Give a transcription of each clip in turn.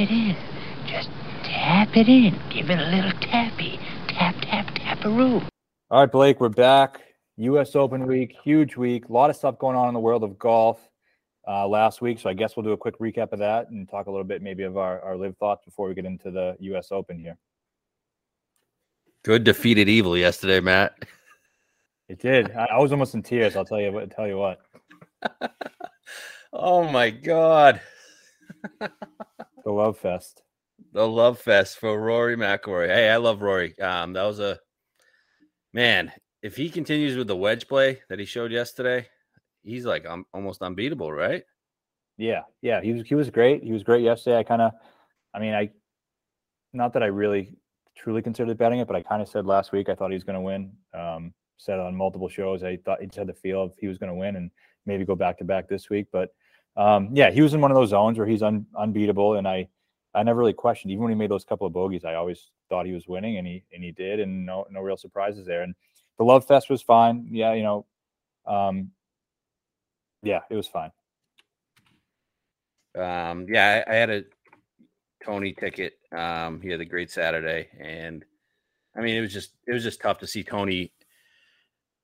it in. Just tap it in. Give it a little tappy. Tap, tap, tap a taparoo. All right, Blake, we're back. U.S. Open week, huge week. A lot of stuff going on in the world of golf uh, last week. So I guess we'll do a quick recap of that and talk a little bit maybe of our, our LIV thoughts before we get into the U.S. Open here. Good defeated evil yesterday, Matt. It did. I, I was almost in tears. I'll tell you what. Tell you what. oh my god. the love fest. The love fest for Rory McIlroy. Hey, I love Rory. Um, that was a man. If he continues with the wedge play that he showed yesterday, he's like um, almost unbeatable, right? Yeah, yeah. He was he was great. He was great yesterday. I kind of, I mean, I, not that I really truly considered betting it, but I kind of said last week I thought he was going to win. Um, said on multiple shows I thought he just had the feel of he was going to win and maybe go back to back this week. But um, yeah, he was in one of those zones where he's un, unbeatable, and I I never really questioned. Even when he made those couple of bogeys, I always thought he was winning, and he and he did, and no no real surprises there. And the love fest was fine. Yeah, you know, um, yeah, it was fine. Um, yeah, I, I had a Tony ticket. Um, he had a great Saturday, and I mean, it was just it was just tough to see Tony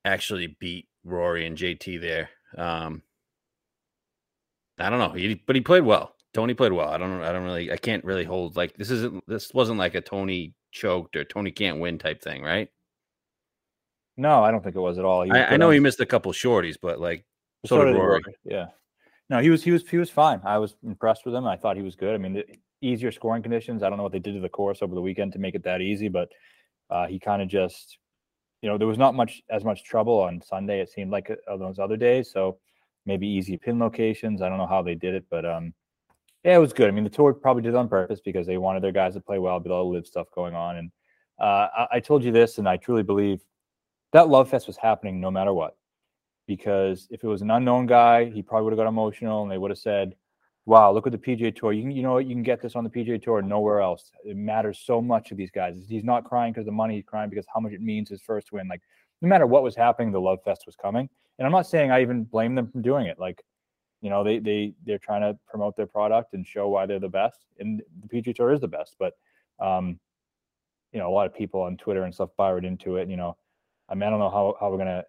actually beat Rory and JT there. Um, I don't know, he, but he played well. Tony played well. I don't I don't really I can't really hold like this isn't this wasn't like a Tony choked or Tony can't win type thing, right? No, I don't think it was at all. I, I, know he missed a couple shorties, but like so, so did Rory. Rory. Yeah. No, he was he was he was fine. I was impressed with him. I thought he was good. I mean, the easier scoring conditions. I don't know what they did to the course over the weekend to make it that easy, but uh, he kind of just, you know, there was not much as much trouble on Sunday. It seemed like uh, those other days. So maybe easy pin locations. I don't know how they did it, but um, yeah, it was good. I mean, the tour probably did it on purpose because they wanted their guys to play well, but all the LIV stuff going on. And uh, I, I told you this, and I truly believe that love fest was happening no matter what because if it was an unknown guy, he probably would have got emotional and they would have said, Wow, look at the PGA Tour. You you know what? You can get this on the PGA Tour nowhere else. It matters so much to these guys. He's not crying because the money. He's crying because how much it means his first win. Like, no matter what was happening, the love fest was coming. And I'm not saying I even blame them for doing it. Like, you know, they they they're trying to promote their product and show why they're the best. And the PGA Tour is the best. But, um, you know, a lot of people on Twitter and stuff fired into it. You know, I mean, I don't know how how we're gonna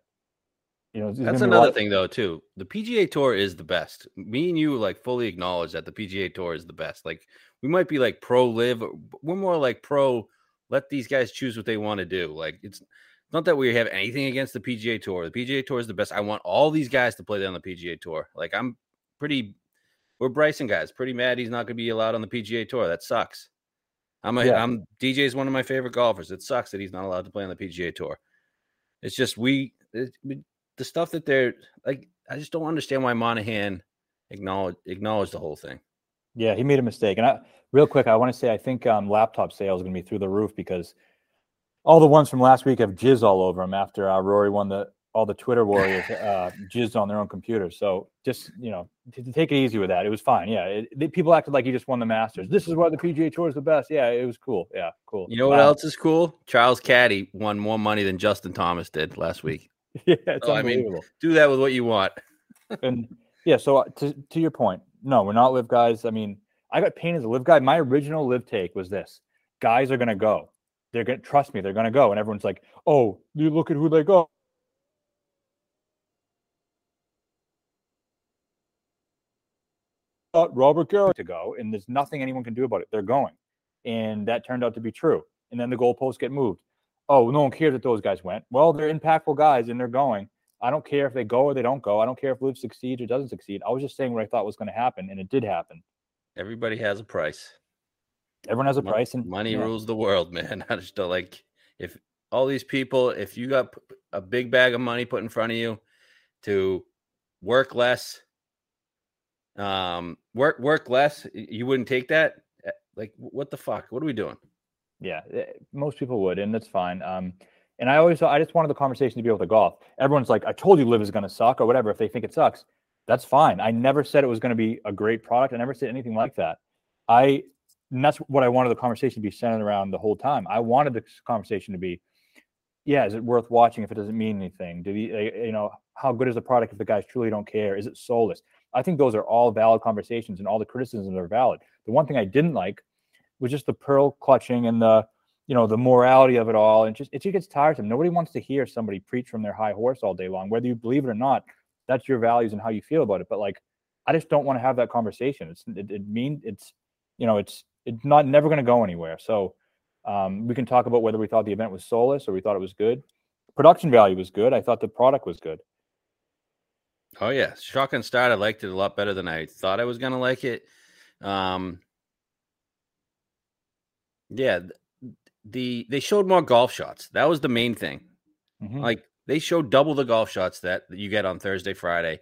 you know, that's another thing though too. The PGA Tour is the best. Me and you like fully acknowledge that the PGA Tour is the best. Like we might be like pro LIV, we're more like pro. Let these guys choose what they want to do. Like it's not that we have anything against the PGA Tour. The PGA Tour is the best. I want all these guys to play on the PGA Tour. Like I'm pretty. We're Bryson guys. Pretty mad he's not going to be allowed on the PGA Tour. That sucks. I'm a, yeah. I'm DJ is one of my favorite golfers. It sucks that he's not allowed to play on the PGA Tour. It's just we, it, the stuff that they're like, I just don't understand why Monahan acknowledge acknowledge the whole thing. Yeah, he made a mistake. And I, real quick, I want to say I think um, laptop sales are going to be through the roof because all the ones from last week have jizz all over them after uh, Rory won the all the Twitter warriors uh, jizzed on their own computers. So just you know, to take it easy with that. It was fine. Yeah, it, it, people acted like he just won the Masters. This is why the PGA Tour is the best. Yeah, it was cool. Yeah, cool. You know what else is cool? Charles Caddy won more money than Justin Thomas did last week. yeah, it's so, unbelievable. I mean, do that with what you want. and yeah, so uh, to to your point, no, we're not LIV guys. I mean, I got painted as a LIV guy. My original LIV take was this: guys are gonna go. They're gonna trust me. They're gonna go, and everyone's like, "Oh, you look at who they go." Robert Garrett to go, and there's nothing anyone can do about it. They're going, and that turned out to be true. And then the goalposts get moved oh, no one cares that those guys went. Well, they're impactful guys and they're going. I don't care if they go or they don't go. I don't care if Liv succeeds or doesn't succeed. I was just saying what I thought was going to happen, and it did happen. Everybody has a price. Everyone has a price, and money yeah. rules the world, man. I just don't like if all these people, if you got a big bag of money put in front of you to work less, um, work work less, you wouldn't take that. Eh, like, what the fuck? What are we doing? Yeah, eh, most people would, and that's fine. Um, and I always, I just wanted the conversation to be able to golf. Everyone's like, I told you LIV is going to suck or whatever. If they think it sucks, that's fine. I never said it was going to be a great product. I never said anything like that. I, and that's what I wanted the conversation to be centered around the whole time. I wanted the conversation to be, yeah, is it worth watching if it doesn't mean anything? Do uh, you, you know, how good is the product if the guys truly don't care? Is it soulless? I think those are all valid conversations and all the criticisms are valid. The one thing I didn't like was just the pearl clutching and the you know the morality of it all and just it just gets tiresome nobody wants to hear somebody preach from their high horse all day long whether you believe it or not that's your values and how you feel about it but like i just don't want to have that conversation it's it, it it's you know it's it's not never going to go anywhere so um, we can talk about whether we thought the event was soulless or we thought it was good production value was good i thought the product was good oh yeah shotgun start i liked it a lot better than i thought i was going to like it um yeah the they showed more golf shots. That was the main thing. Mm-hmm. Like they showed double the golf shots that you get on Thursday, Friday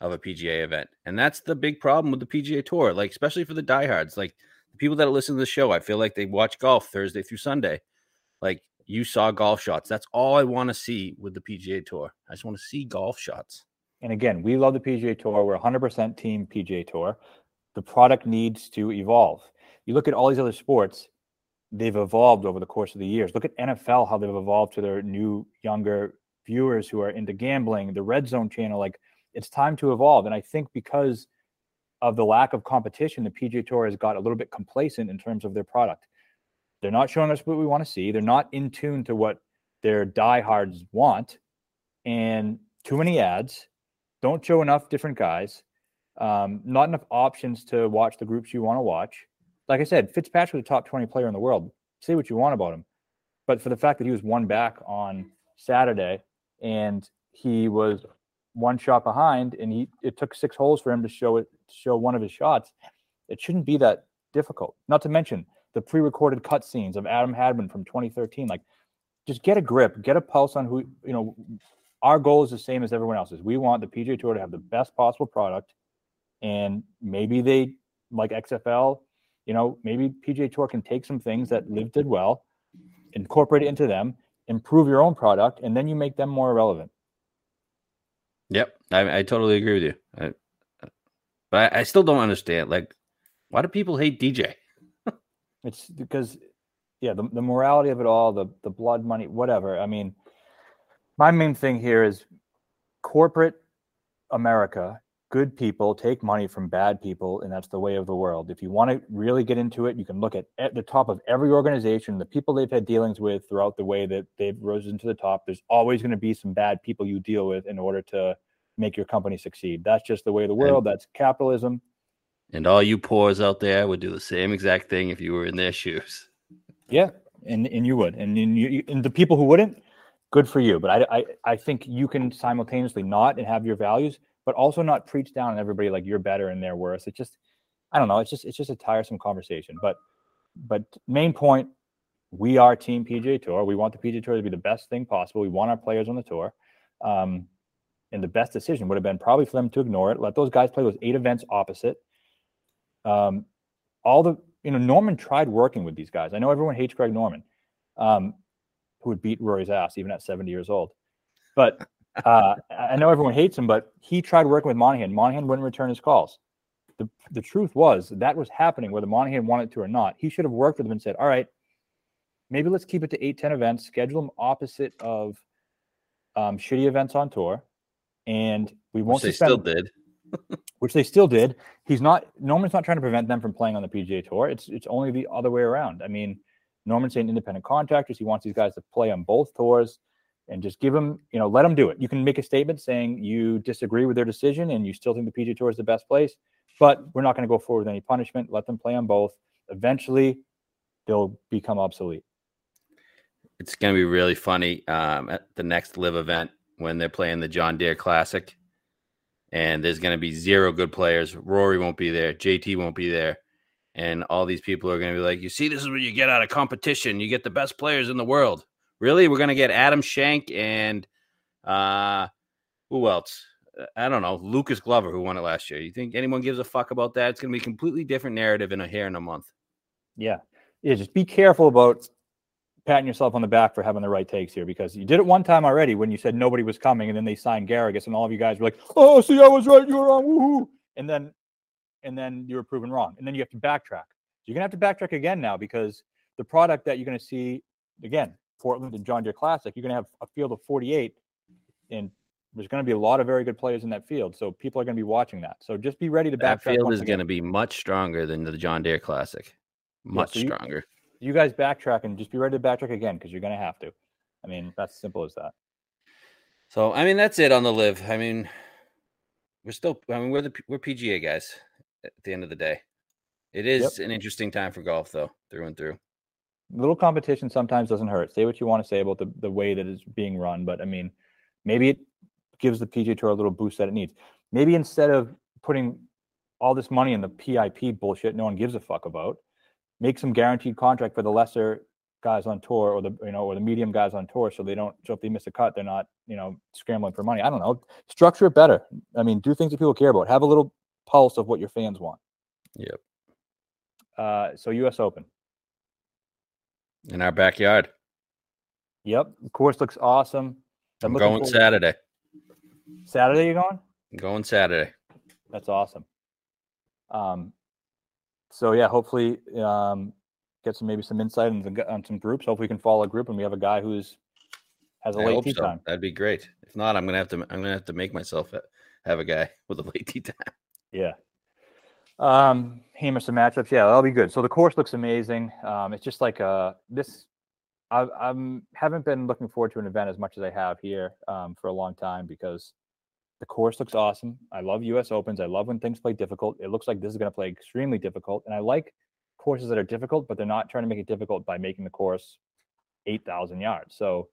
of a PGA event. And that's the big problem with the PGA Tour, like especially for the diehards, like the people that listen to the show, I feel like they watch golf Thursday through Sunday. Like you saw golf shots. That's all I want to see with the PGA Tour. I just want to see golf shots. And again, we love the PGA Tour. We're 100% team PGA Tour. The product needs to evolve. You look at all these other sports, they've evolved over the course of the years. Look at NFL, how they've evolved to their new, younger viewers who are into gambling, the red zone channel. Like it's time to evolve. And I think because of the lack of competition, the PGA Tour has got a little bit complacent in terms of their product. They're not showing us what we want to see. They're not in tune to what their diehards want. And too many ads, don't show enough different guys, um, not enough options to watch the groups you want to watch like I said, Fitzpatrick a top 20 player in the world. Say what you want about him. But for the fact that he was one back on Saturday and he was one shot behind and he it took six holes for him to show it show one of his shots, it shouldn't be that difficult. Not to mention the pre-recorded cutscenes of Adam Hadwin from 2013. Like just get a grip, get a pulse on who, you know, our goal is the same as everyone else's. We want the PGA Tour to have the best possible product. And maybe they like XFL you know, maybe PGA Tour can take some things that LIV did well, incorporate it into them, improve your own product, and then you make them more relevant. Yep, I, I totally agree with you. I, but I, I, still don't understand. Like, why do people hate DJ? it's because, yeah, the, the morality of it all, the the blood money, whatever. I mean, my main thing here is corporate America good people take money from bad people, and that's the way of the world. If you want to really get into it, you can look at, at the top of every organization, the people they've had dealings with throughout the way that they've risen to the top. There's always going to be some bad people you deal with in order to make your company succeed. That's just the way of the world. And, that's capitalism. And all you poors out there would do the same exact thing if you were in their shoes. Yeah, and and you would, and and, you, and the people who wouldn't, good for you. But I I I think you can simultaneously not and have your values but also not preach down on everybody like you're better and they're worse. It's just, I don't know. It's just, it's just a tiresome conversation. But, but main point, we are Team PGA Tour. We want the PGA Tour to be the best thing possible. We want our players on the tour. Um, and the best decision would have been probably for them to ignore it. Let those guys play those eight events opposite. Um, all the, you know, Norman tried working with these guys. I know everyone hates Greg Norman, um, who would beat Rory's ass even at 70 years old. But uh, I know everyone hates him, but he tried working with Monahan. Monahan wouldn't return his calls. The, the truth was that was happening whether Monahan wanted to or not. He should have worked with him and said, all right, maybe let's keep it to eight, 10 events, schedule them opposite of um, shitty events on tour. And we won't which they still did. which they still did. He's not Norman's not trying to prevent them from playing on the PGA tour. It's it's only the other way around. I mean, Norman's saying independent contractors. He wants these guys to play on both tours and just give them, you know, let them do it. You can make a statement saying you disagree with their decision and you still think the PGA Tour is the best place, but we're not going to go forward with any punishment. Let them play on both. Eventually, they'll become obsolete. It's going to be really funny um, at the next LIV event when they're playing the John Deere Classic, and there's going to be zero good players. Rory won't be there. JT won't be there. And all these people are going to be like, you see, this is what you get out of competition. You get the best players in the world. Really, we're gonna get Adam Schenk and uh, who else? I don't know. Lucas Glover, who won it last year. You think anyone gives a fuck about that? It's gonna be a completely different narrative in a hair in a month. Yeah, yeah. Just be careful about patting yourself on the back for having the right takes here because you did it one time already when you said nobody was coming and then they signed Garrigus and all of you guys were like, "Oh, see, I was right, you were wrong." Woohoo! And then, and then you were proven wrong, and then you have to backtrack. So you're gonna have to backtrack again now because the product that you're gonna see again Portland and John Deere Classic, you're going to have a field of 48 and there's going to be a lot of very good players in that field. So people are going to be watching that. So just be ready to back. That field is going to be much stronger than the John Deere Classic. Much yeah, so stronger. You, you guys backtrack and just be ready to backtrack again because you're going to have to. I mean, that's simple as that. So I mean, that's it on the LIV. I mean, we're still. I mean, we're the we're PGA guys at the end of the day. It is yep. an interesting time for golf, though, through and through. Little competition sometimes doesn't hurt. Say what you want to say about the, the way that it's being run, but I mean, maybe it gives the PGA Tour a little boost that it needs. Maybe instead of putting all this money in the PIP bullshit no one gives a fuck about, make some guaranteed contract for the lesser guys on tour or the you know or the medium guys on tour so they don't so if they miss a cut they're not you know scrambling for money. I don't know. Structure it better. I mean do things that people care about. Have a little pulse of what your fans want. Yep. Uh so us open in our backyard yep the course looks awesome i'm, I'm going saturday saturday you going I'm going saturday that's awesome um so yeah hopefully um get some maybe some insight on, the, on some groups. Hopefully, we can follow a group and we have a guy who's has a I late tee so. time. That'd be great. If not, I'm gonna have to I'm gonna have to make myself have a guy with a late tee time. Yeah. Um, hammer some matchups. Yeah, that'll be good. So the course looks amazing. Um, it's just like uh this. I I'm haven't been looking forward to an event as much as I have here um, for a long time because the course looks awesome. I love U.S. Opens. I love when things play difficult. It looks like this is going to play extremely difficult, and I like courses that are difficult, but they're not trying to make it difficult by making the course 8,000 yards. So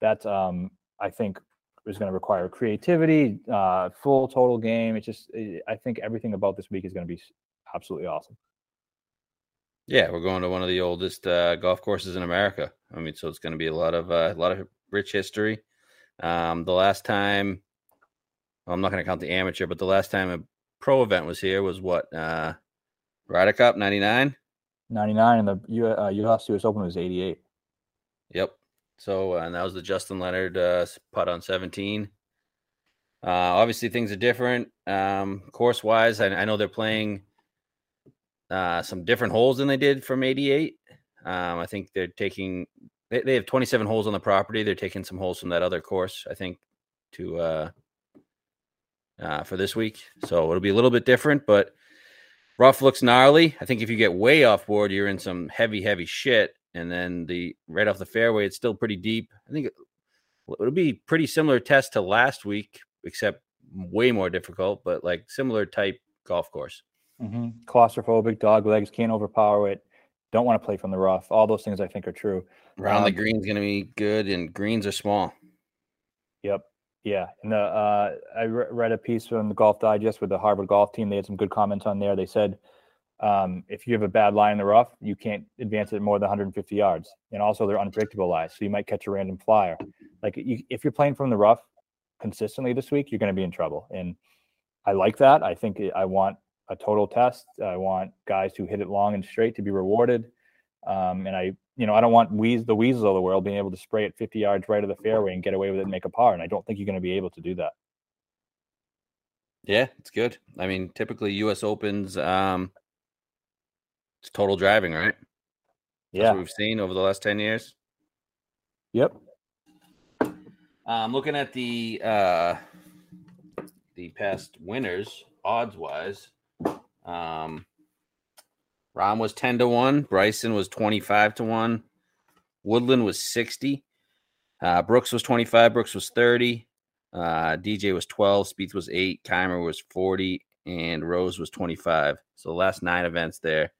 that's um, I think is going to require creativity, uh, full total game. It's just, eh, I think everything about this week is going to be absolutely awesome. Yeah, we're going to one of the oldest uh, golf courses in America. I mean, so it's going to be a lot of uh, a lot of rich history. Um, the last time, well, I'm not going to count the amateur, but the last time a pro event was here was what uh, Ryder Cup '99. 99 and the U, uh, US US Open was 88. Yep. So, and that was the Justin Leonard uh, putt on 17. Uh, obviously, things are different um, course wise. I, I, know they're playing uh, some different holes than they did from 88. Um, I think they're taking, they, they, have 27 holes on the property. They're taking some holes from that other course, I think, to uh, uh, for this week. So it'll be a little bit different, but rough looks gnarly. I think if you get way off board, you're in some heavy, heavy shit. And then the right off the fairway, it's still pretty deep. I think it, it'll be pretty similar test to last week, except way more difficult, but like similar type golf course. Mm-hmm. Claustrophobic, dog legs, can't overpower it. Don't want to play from the rough. All those things I think are true. Around um, the green's going to be good, and greens are small. Yep. Yeah, and the, uh, I re- read a piece from the Golf Digest with the Harvard golf team. They had some good comments on there. They said um, if you have a bad lie in the rough, you can't advance it more than 150 yards. And also, they're unpredictable lies, so you might catch a random flyer. Like you, if you're playing from the rough consistently this week, you're going to be in trouble. And I like that. I think I want a total test. I want guys who hit it long and straight to be rewarded. Um, and I you know, I don't want Weez, the weasels of the world being able to spray it 50 yards right of the fairway and get away with it and make a par. And I don't think you're going to be able to do that. Yeah, it's good. I mean, typically U.S. Opens, um, it's total driving, right? Yeah, we've seen over the last 10 years. Yep. I'm um, looking at the uh, the past winners odds wise. Um, Rahm was 10 to 1. Bryson was 25 to 1. Woodland was 60. Uh, Brooks was 25. Brooks was 30. Uh, DJ was 12. Spieth was 8. Kaymer was 40. And Rose was 25. So the last nine events there,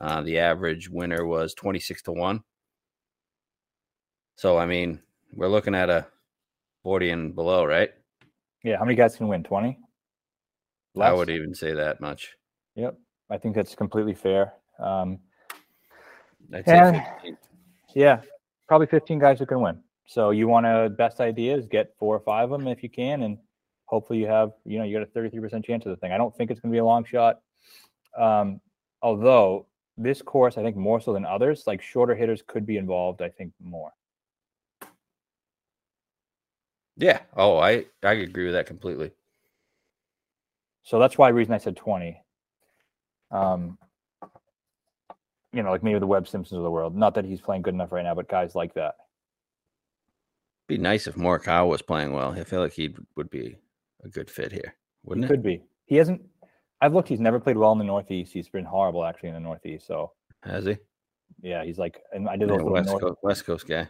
uh, the average winner was 26 to 1. So, I mean, we're looking at a 40 and below, right? Yeah. How many guys can win? 20? I would even say that much. Yep. I think that's completely fair. Um, I'd and, 15. Yeah, probably 15 guys who can win. So you want to best idea is get four or five of them if you can, and hopefully you have you know you got a 33% chance of the thing. I don't think it's going to be a long shot. Um, although this course, I think more so than others, like shorter hitters could be involved. I think more. Yeah. Oh, I I agree with that completely. So that's why reason I said 20. Um, you know, like maybe the Webb Simpsons of the world. Not that he's playing good enough right now, but guys like that. Be nice if Morikawa was playing well. I feel like he would be a good fit here, wouldn't he it? Could be. He hasn't. I've looked. He's never played well in the Northeast. He's been horrible actually in the Northeast. So has he? Yeah, he's like, and I did those yeah, West, North, Coast, West Coast guy.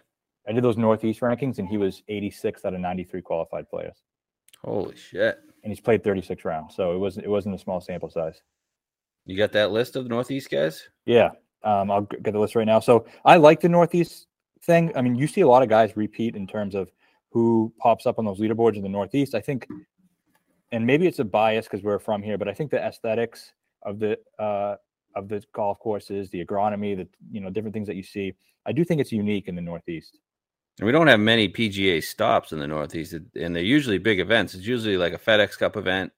I did those Northeast rankings, and he was 86 out of 93 qualified players. Holy shit! And he's played 36 rounds, so it wasn't it wasn't a small sample size. You got that list of the Northeast guys? Yeah, um, I'll get the list right now. So I like the Northeast thing. I mean, you see a lot of guys repeat in terms of who pops up on those leaderboards in the Northeast. I think, and maybe it's a bias because we're from here, but I think the aesthetics of the uh, of the golf courses, the agronomy, the you know different things that you see, I do think it's unique in the Northeast. And we don't have many PGA stops in the Northeast, and they're usually big events. It's usually like a FedEx Cup event.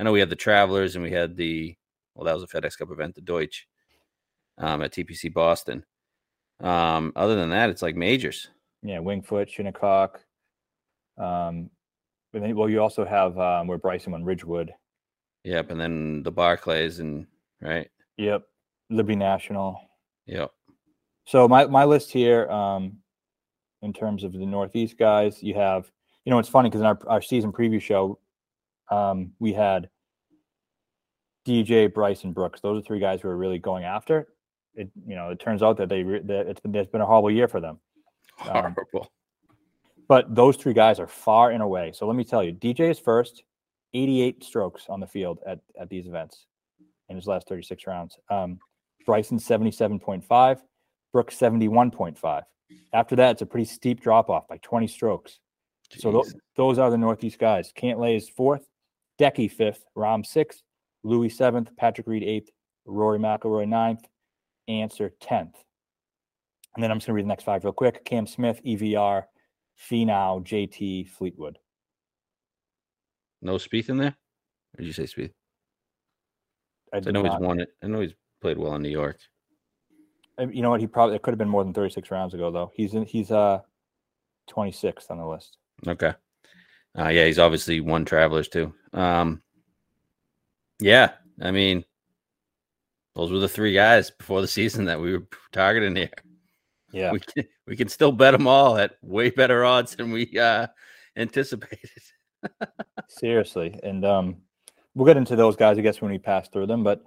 I know we had the Travelers, and we had the well, that was a FedEx Cup event, the Deutsch, um, at TPC Boston. Um, other than that, it's like majors. Yeah, Wingfoot, Shinnecock. Um, then, well, you also have um, where Bryson won Ridgewood. Yep, and then the Barclays and right. Yep, Liberty National. Yep. So my my list here, um, in terms of the Northeast guys, you have, you know, it's funny because in our our season preview show, um, we had DJ, Bryce, and Brooks. Those are three guys who are really going after. It you know it turns out that they that it's been it's been a horrible year for them. Um, horrible. But those three guys are far and away. So let me tell you, DJ is first, 88 strokes on the field at at these events in his last 36 rounds. Um, Bryson 77.5, Brooks 71.5. After that, it's a pretty steep drop off by 20 strokes. Jeez. So th- those are the Northeast guys. Cantlay is fourth, Decky fifth, Rahm sixth, Louis seventh, Patrick Reed eighth, Rory McIlroy ninth, Ancer tenth. And then I'm just going to read the next five real quick. Cam Smith, EVR, Finau, JT, Fleetwood. No Spieth in there? Or did you say Spieth? I, I know not. he's won it. I know he's played well in New York. You know what? He probably it could have been more than 36 rounds ago, though. He's in, he's uh 26th on the list. Okay. Uh, yeah, he's obviously won Travelers too. Um, yeah, I mean, those were the three guys before the season that we were targeting here. Yeah, we can, we can still bet them all at way better odds than we uh, anticipated. Seriously, and um, we'll get into those guys, I guess, when we pass through them. But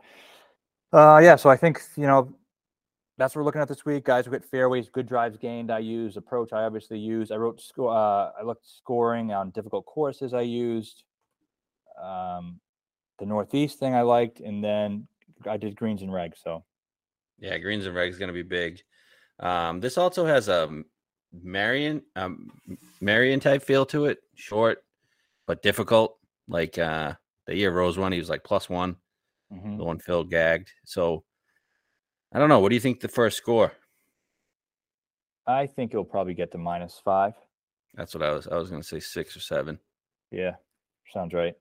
uh, yeah, so I think you know that's what we're looking at this week, guys. We get fairways, good drives gained. I use approach. I obviously use. I wrote score. Uh, I looked scoring on difficult courses. I used um, the Northeast thing I liked, and then I did greens and regs. So yeah, greens and regs is going to be big. Um, this also has a Marion um, Merion type feel to it, short but difficult. Like uh, the year Rose won, he was like plus one. Mm-hmm. The one Phil gagged. So I don't know. What do you think the first score? I think it'll probably get to minus five. That's what I was. I was going to say six or seven. Yeah, sounds right.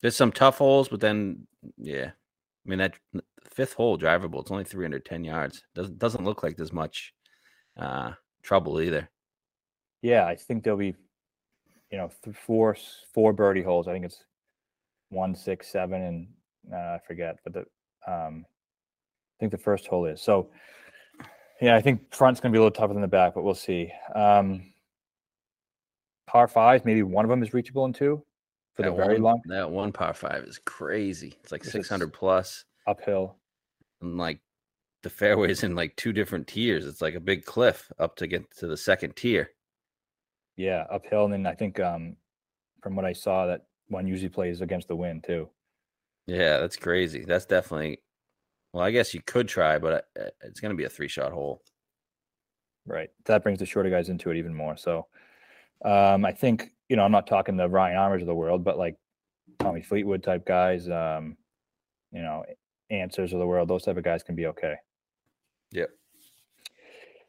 There's some tough holes, but then yeah, I mean that fifth hole drivable. It's only 310 yards. Doesn't doesn't look like there's much uh, trouble either. Yeah, I think there'll be, you know, th- four four birdie holes. I think it's one, six, seven, and uh, I forget, but the um, I think the first hole is so. Yeah, I think front's going to be a little tougher than the back, but we'll see. Um, par fives, maybe one of them is reachable in two for that the very one, long. That one par five is crazy. It's like 600 plus uphill, and like the fairways in like two different tiers. It's like a big cliff up to get to the second tier. Yeah, uphill, and then I think um, from what I saw, that one usually plays against the wind too. Yeah, that's crazy. That's definitely. Well, I guess you could try, but uh, it's going to be a three shot hole. Right. That brings the shorter guys into it even more. So, um, I think you know, I'm not talking the Ryan Armours of the world, but like Tommy Fleetwood type guys, um, you know, Ancers of the world, those type of guys can be okay. Yep.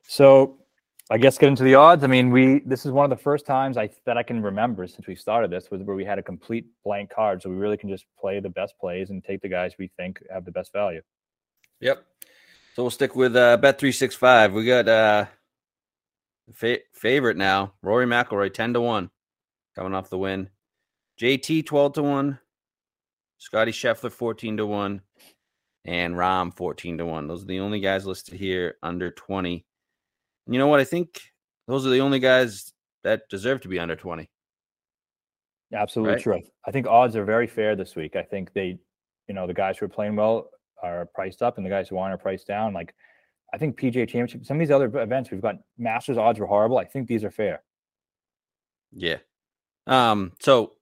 So I guess get into the odds. I mean, we this is one of the first times I that I can remember since we started this was where we had a complete blank card. So we really can just play the best plays and take the guys we think have the best value. Yep. So we'll stick with uh, Bet three six five. We got uh, fa- favorite now, Rory McIlroy, ten to one coming off the win. JT 12 to 1, Scotty Scheffler 14 to 1, and Rahm 14 to 1. Those are the only guys listed here under 20. You know what? I think those are the only guys that deserve to be under 20. Absolutely right? true. I think odds are very fair this week. I think they, you know, the guys who are playing well are priced up and the guys who aren't are priced down. Like, I think PGA Championship, some of these other events, we've got Masters odds were horrible. I think these are fair. Yeah. Um. So,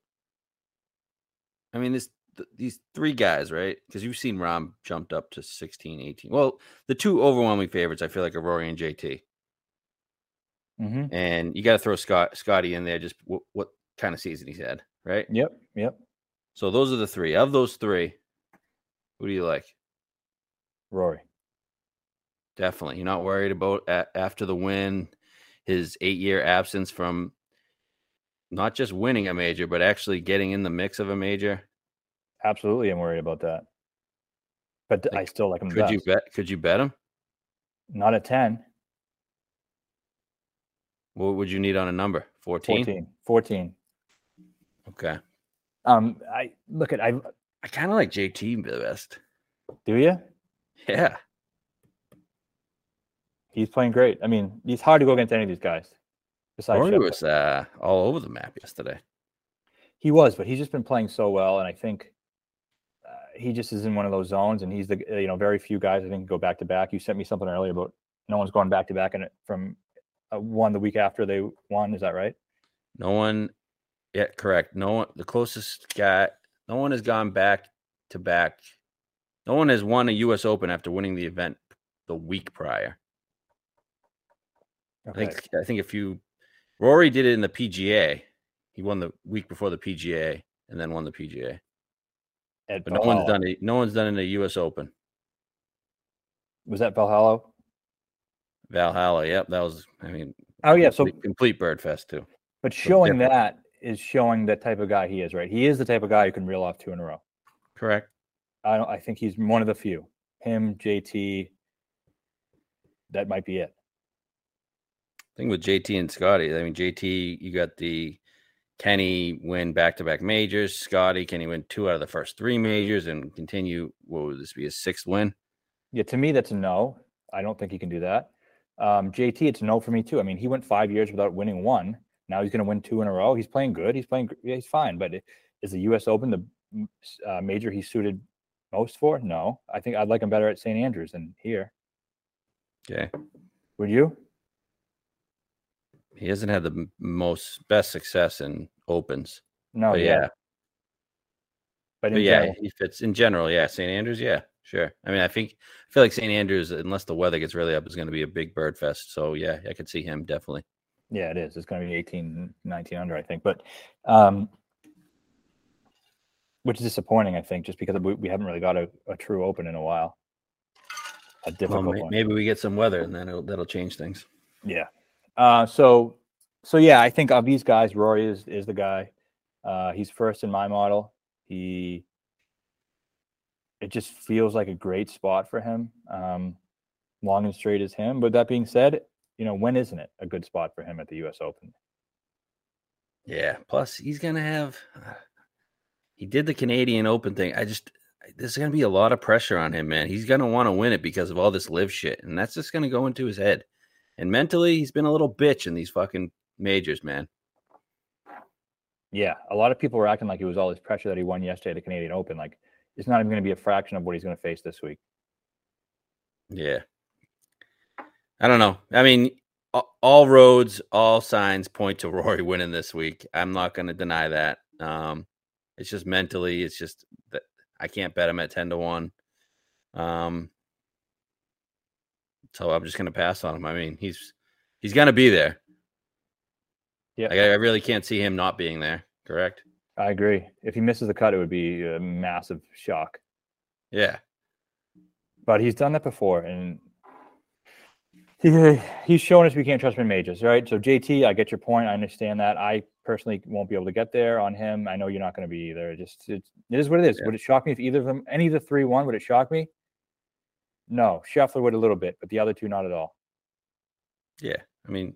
I mean, this th- these three guys, right? Because you've seen Rahm jumped up to 16, 18. Well, the two overwhelming favorites, I feel like, are Rory and JT. Mm-hmm. And you got to throw Scott Scotty in there. Just w- what kind of season he's had, right? Yep. Yep. So those are the three. Of those three, who do you like? Rory. Definitely. You're not worried about a- after the win, his eight year absence from not just winning a major, but actually getting in the mix of a major. Absolutely, I'm worried about that. But like, I still like him. Could best. you bet? Could you bet him? Not at ten. What would you need on a number? 14? 14. 14. Okay. Um, I look at I I kind of like JT the best. Do you? Yeah. He's playing great. I mean, he's hard to go against any of these guys. Besides, Rory was uh, all over the map yesterday. He was, but he's just been playing so well, and I think uh, he just is in one of those zones. And he's the you know very few guys I think go back to back. You sent me something earlier about no one's going back to back and from uh, won the week after they won. Is that right? No one. Yeah, correct. No one. The closest guy. No one has gone back to back. No one has won a U.S. Open after winning the event the week prior. Okay. I think. I think a few. Rory did it in the PGA. He won the week before the PGA and then won the PGA. Ed but no one's done it. No one's done it in the U.S. Open. Was that Valhalla? Valhalla. Yep, that was. I mean, oh yeah, complete, so complete bird fest too. But showing so that is showing the type of guy he is, right? He is the type of guy who can reel off two in a row. Correct. I don't. I think he's one of the few. Him, JT. That might be it. Thing with JT and Scotty. I mean, JT, you got the can he win back to back majors? Scotty, can he win two out of the first three majors and continue? What would this be his sixth win? Yeah, to me, that's a no. I don't think he can do that. Um, JT, it's a no for me too. I mean, he went five years without winning one. Now he's going to win two in a row. He's playing good. He's playing. Yeah, he's fine. But is the U.S. Open the uh, major he's suited most for? No. I think I'd like him better at St. Andrews than here. Okay. Would you? He hasn't had the most best success in opens. No. But yeah. But, but yeah, he fits in general. Yeah, St. Andrews. Yeah. Sure. I mean, I think I feel like St. Andrews, unless the weather gets really up, is going to be a big bird fest. So yeah, I could see him definitely. Yeah, it is. It's going to be 18, 19 under, I think. But um which is disappointing, I think, just because we, we haven't really got a, a true open in a while. A difficult well, maybe one. we get some weather and then it'll, that'll change things. Yeah. Uh, so, so yeah, I think of these guys, Rory is is the guy. Uh, he's first in my model. He it just feels like a great spot for him. Um, long and straight is him. But that being said, you know, when isn't it a good spot for him at the U.S. Open? Yeah. Plus, he's gonna have. He did the Canadian Open thing. I just there's gonna be a lot of pressure on him, man. He's gonna want to win it because of all this LIV shit, and that's just gonna go into his head. And mentally, he's been a little bitch in these fucking majors, man. Yeah, a lot of people were acting like it was all this pressure that he won yesterday at the Canadian Open. Like it's not even going to be a fraction of what he's going to face this week. Yeah. I don't know. I mean, all roads, all signs point to Rory winning this week. I'm not going to deny that. Um, it's just mentally, it's just that I can't bet him at 10 to 1. Um, so I'm just going to pass on him. I mean, he's he's going to be there. Yeah. Like, I really can't see him not being there. Correct. I agree. If he misses the cut, it would be a massive shock. Yeah. But he's done that before, and he he's shown us we can't trust him in majors, right? So JT, I get your point. I understand that. I personally won't be able to get there on him. I know you're not going to be either. Just it is what it is. Yeah. Would it shock me if either of them, any of the three won? Would it shock me? No, Scheffler would a little bit, but the other two not at all. Yeah, I mean,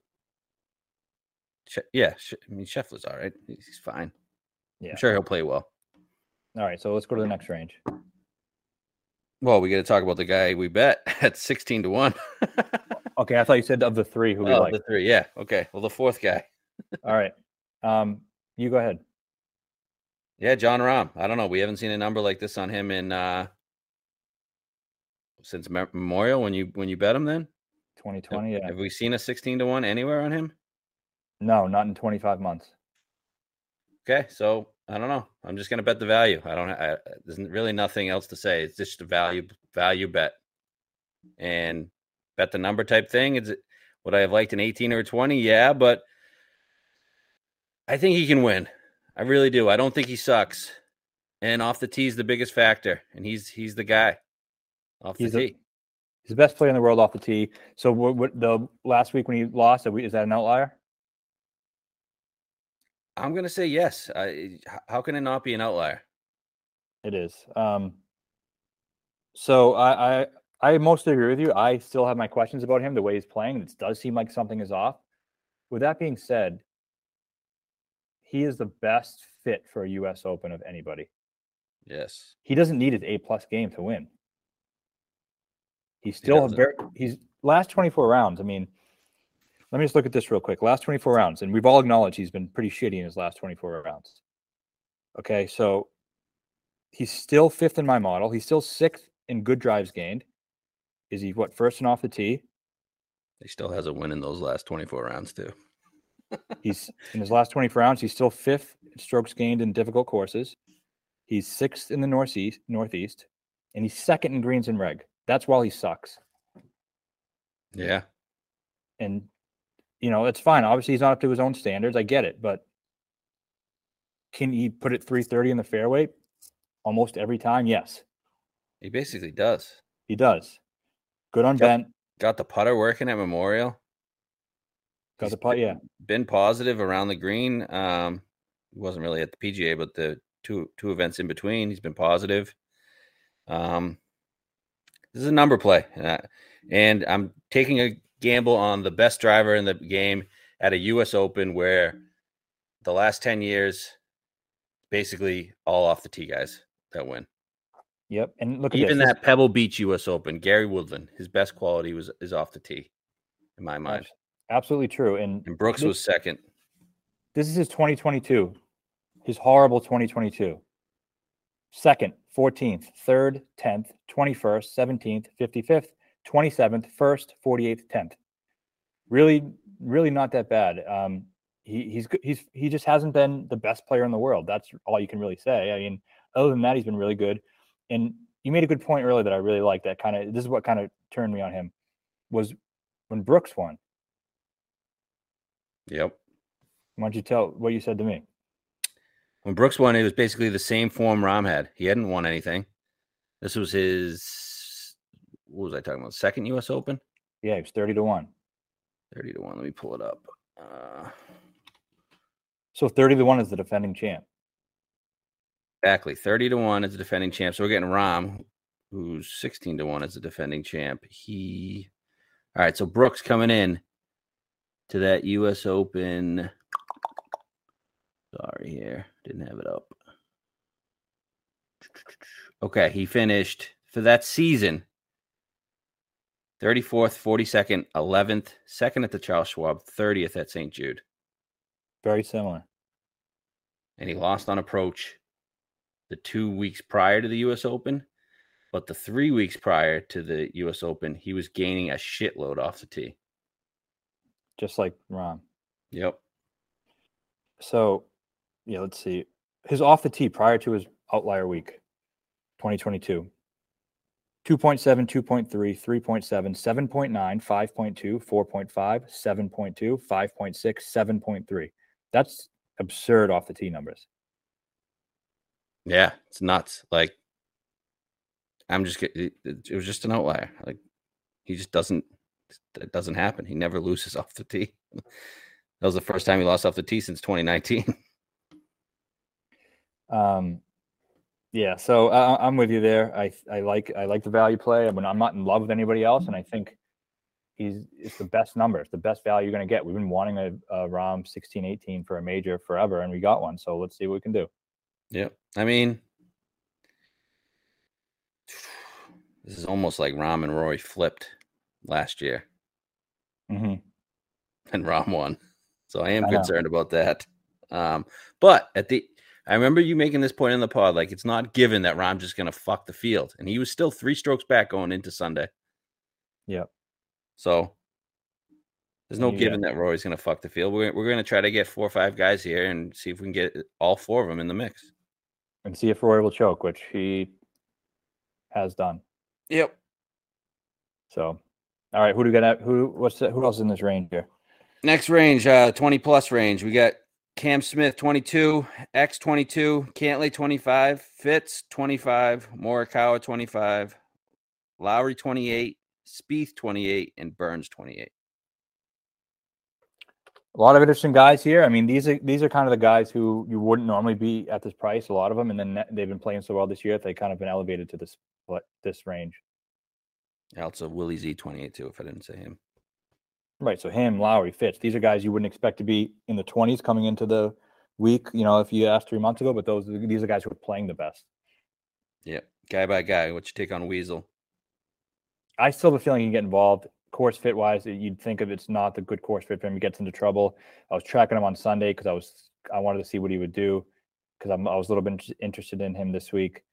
yeah, I mean Scheffler's all right. He's fine. Yeah. I'm sure he'll play well. All right, so let's go to the next range. Well, we got to talk about the guy we bet at 16 to 1. Okay, I thought you said of the three who we Oh, like. the three. Yeah. Okay. Well, the fourth guy. All right. Um, you go ahead. Yeah, John Rahm. I don't know. We haven't seen a number like this on him in uh since Memorial when you when you bet him. Then 2020. Yeah. have we seen a sixteen to one anywhere on him? No, not in 25 months. Okay, so I don't know. I'm just gonna bet the value. I don't. I, there's really nothing else to say. It's just a value value bet, and bet the number type thing. Is it would I have liked an 18 or a 20? Yeah, but I think he can win. I really do. I don't think he sucks. And off the tee is the biggest factor, and he's he's the guy off He's the a- tee. He's the best player in the world off the tee. So what, what the last week when he lost, is that an outlier? I'm gonna say yes. I, how can it not be an outlier? It is. Um, so I, I I mostly agree with you. I still have my questions about him, the way he's playing. It does seem like something is off. With that being said, he is the best fit for a U.S. Open of anybody. Yes. He doesn't need his A plus game to win. He's still a very he's last 24 rounds. I mean, let me just look at this real quick. Last 24 rounds, and we've all acknowledged he's been pretty shitty in his last 24 rounds. Okay, so he's still fifth in my model. He's still sixth in good drives gained. Is he what first and off the tee? He still has a win in those last 24 rounds too. He's in his last 24 rounds. He's still fifth in strokes gained in difficult courses. He's sixth in the northeast, northeast, and he's second in greens and reg. That's while he sucks. Yeah. and you know it's fine. Obviously, he's not up to his own standards. I get it, but can he put it 330 in the fairway almost every time? Yes, He basically does. he does. Good on bent. Got the putter working at Memorial. Got He's the putt. Yeah, Been positive around the green. Um, he wasn't really at the PGA, but the two two events in between, he's been positive. Um, this is a number play, uh, and I'm taking a gamble on the best driver in the game at a U.S. Open, where the last ten years, basically all off the tee guys that win. yep. And look at Even that Pebble Beach U.S. Open, Gary Woodland, his best quality was is off the tee, in my mind. Absolutely true. And And Brooks This- was second. this is his 2022, his horrible 2022. Second, 14th, third, 10th, 21st, 17th, 55th, 27th, first, 48th, 10th. Really, really not that bad. Um, he, he's he's he just hasn't been the best player in the world. That's all you can really say. I mean, other than that, he's been really good. And you made a good point earlier that I really like. That kind of this is what kind of turned me on him was when Brooks won. Yep. Why don't you tell what you said to me? When Brooks won, it was basically the same form Rahm had. He hadn't won anything. This was his what was I talking about? Second US Open? Yeah, he was 30 to 1. 30 to 1. Let me pull it up. Uh, So 30 to 1 is the defending champ. exactly. 30 to 1 is the defending champ. So we're getting Rahm, who's 16 to 1 as the defending champ. He all right, so Brooks coming in to that US Open. Sorry here. Didn't have it up. Okay, he finished for that season 34th, 42nd, 11th, second at the Charles Schwab, 30th at St. Jude. Very similar. And he lost on approach the two weeks prior to the US Open. But the three weeks prior to the US Open, he was gaining a shitload off the tee. just like Rahm. Yep. So, yeah, let's see. His off the tee prior to his outlier week, 2022. 2.7, 2.3, 3.7, 7.9, 5.2, 4.5, 7.2, 5.6, 7.3. That's absurd off the tee numbers. Yeah, it's nuts. Like, I'm just it, was just an outlier. Like, he just doesn't. That doesn't happen. He never loses off the tee. That was the first time he lost off the tee since 2019. Um, yeah, so I, I'm with you there. I I like I like the value play. I mean, I'm not in love with anybody else, and I think he's it's the best number. It's the best value you're going to get. We've been wanting a, a Rahm 16, 18 for a major forever, and we got one. So let's see what we can do. Yep. I mean, this is almost like Rahm and Rory flipped last year. mm-hmm. and Rahm won. So I am I concerned about that. Um, but at the I remember you making this point in the pod, like it's not given that Rahm's just gonna fuck the field, and he was still three strokes back going into Sunday. Yep. So there's no yeah. given that Rory's gonna fuck the field. We're we're gonna try to get four or five guys here and see if we can get all four of them in the mix, and see if Rory will choke, which he has done. Yep. So, all right, who do we got? Who what's the, who else in this range here? Next range, uh, 20 plus range. We got Cam Smith 22, X 22, Cantlay 25, Fitz 25, Morikawa 25, Lowry 28, Spieth 28, and Burns 28. A lot of interesting guys here. I mean, these are these are kind of the guys who you wouldn't normally be at this price. A lot of them, and then they've been playing so well this year. That they kind of been elevated to this this range. Also, Willie Z 28 too. If I didn't say him. Right. So him, Lowry, Fitz, these are guys you wouldn't expect to be in the 20s coming into the week, you know, if you asked three months ago, but those these are guys who are playing the best. Yeah. Guy by guy. What you take on Weasel? I still have a feeling he can get involved. Course fit wise, you'd think of it's not the good course fit for him. He gets into trouble. I was tracking him on Sunday because I was I wanted to see what he would do because I was a little bit interested in him this week.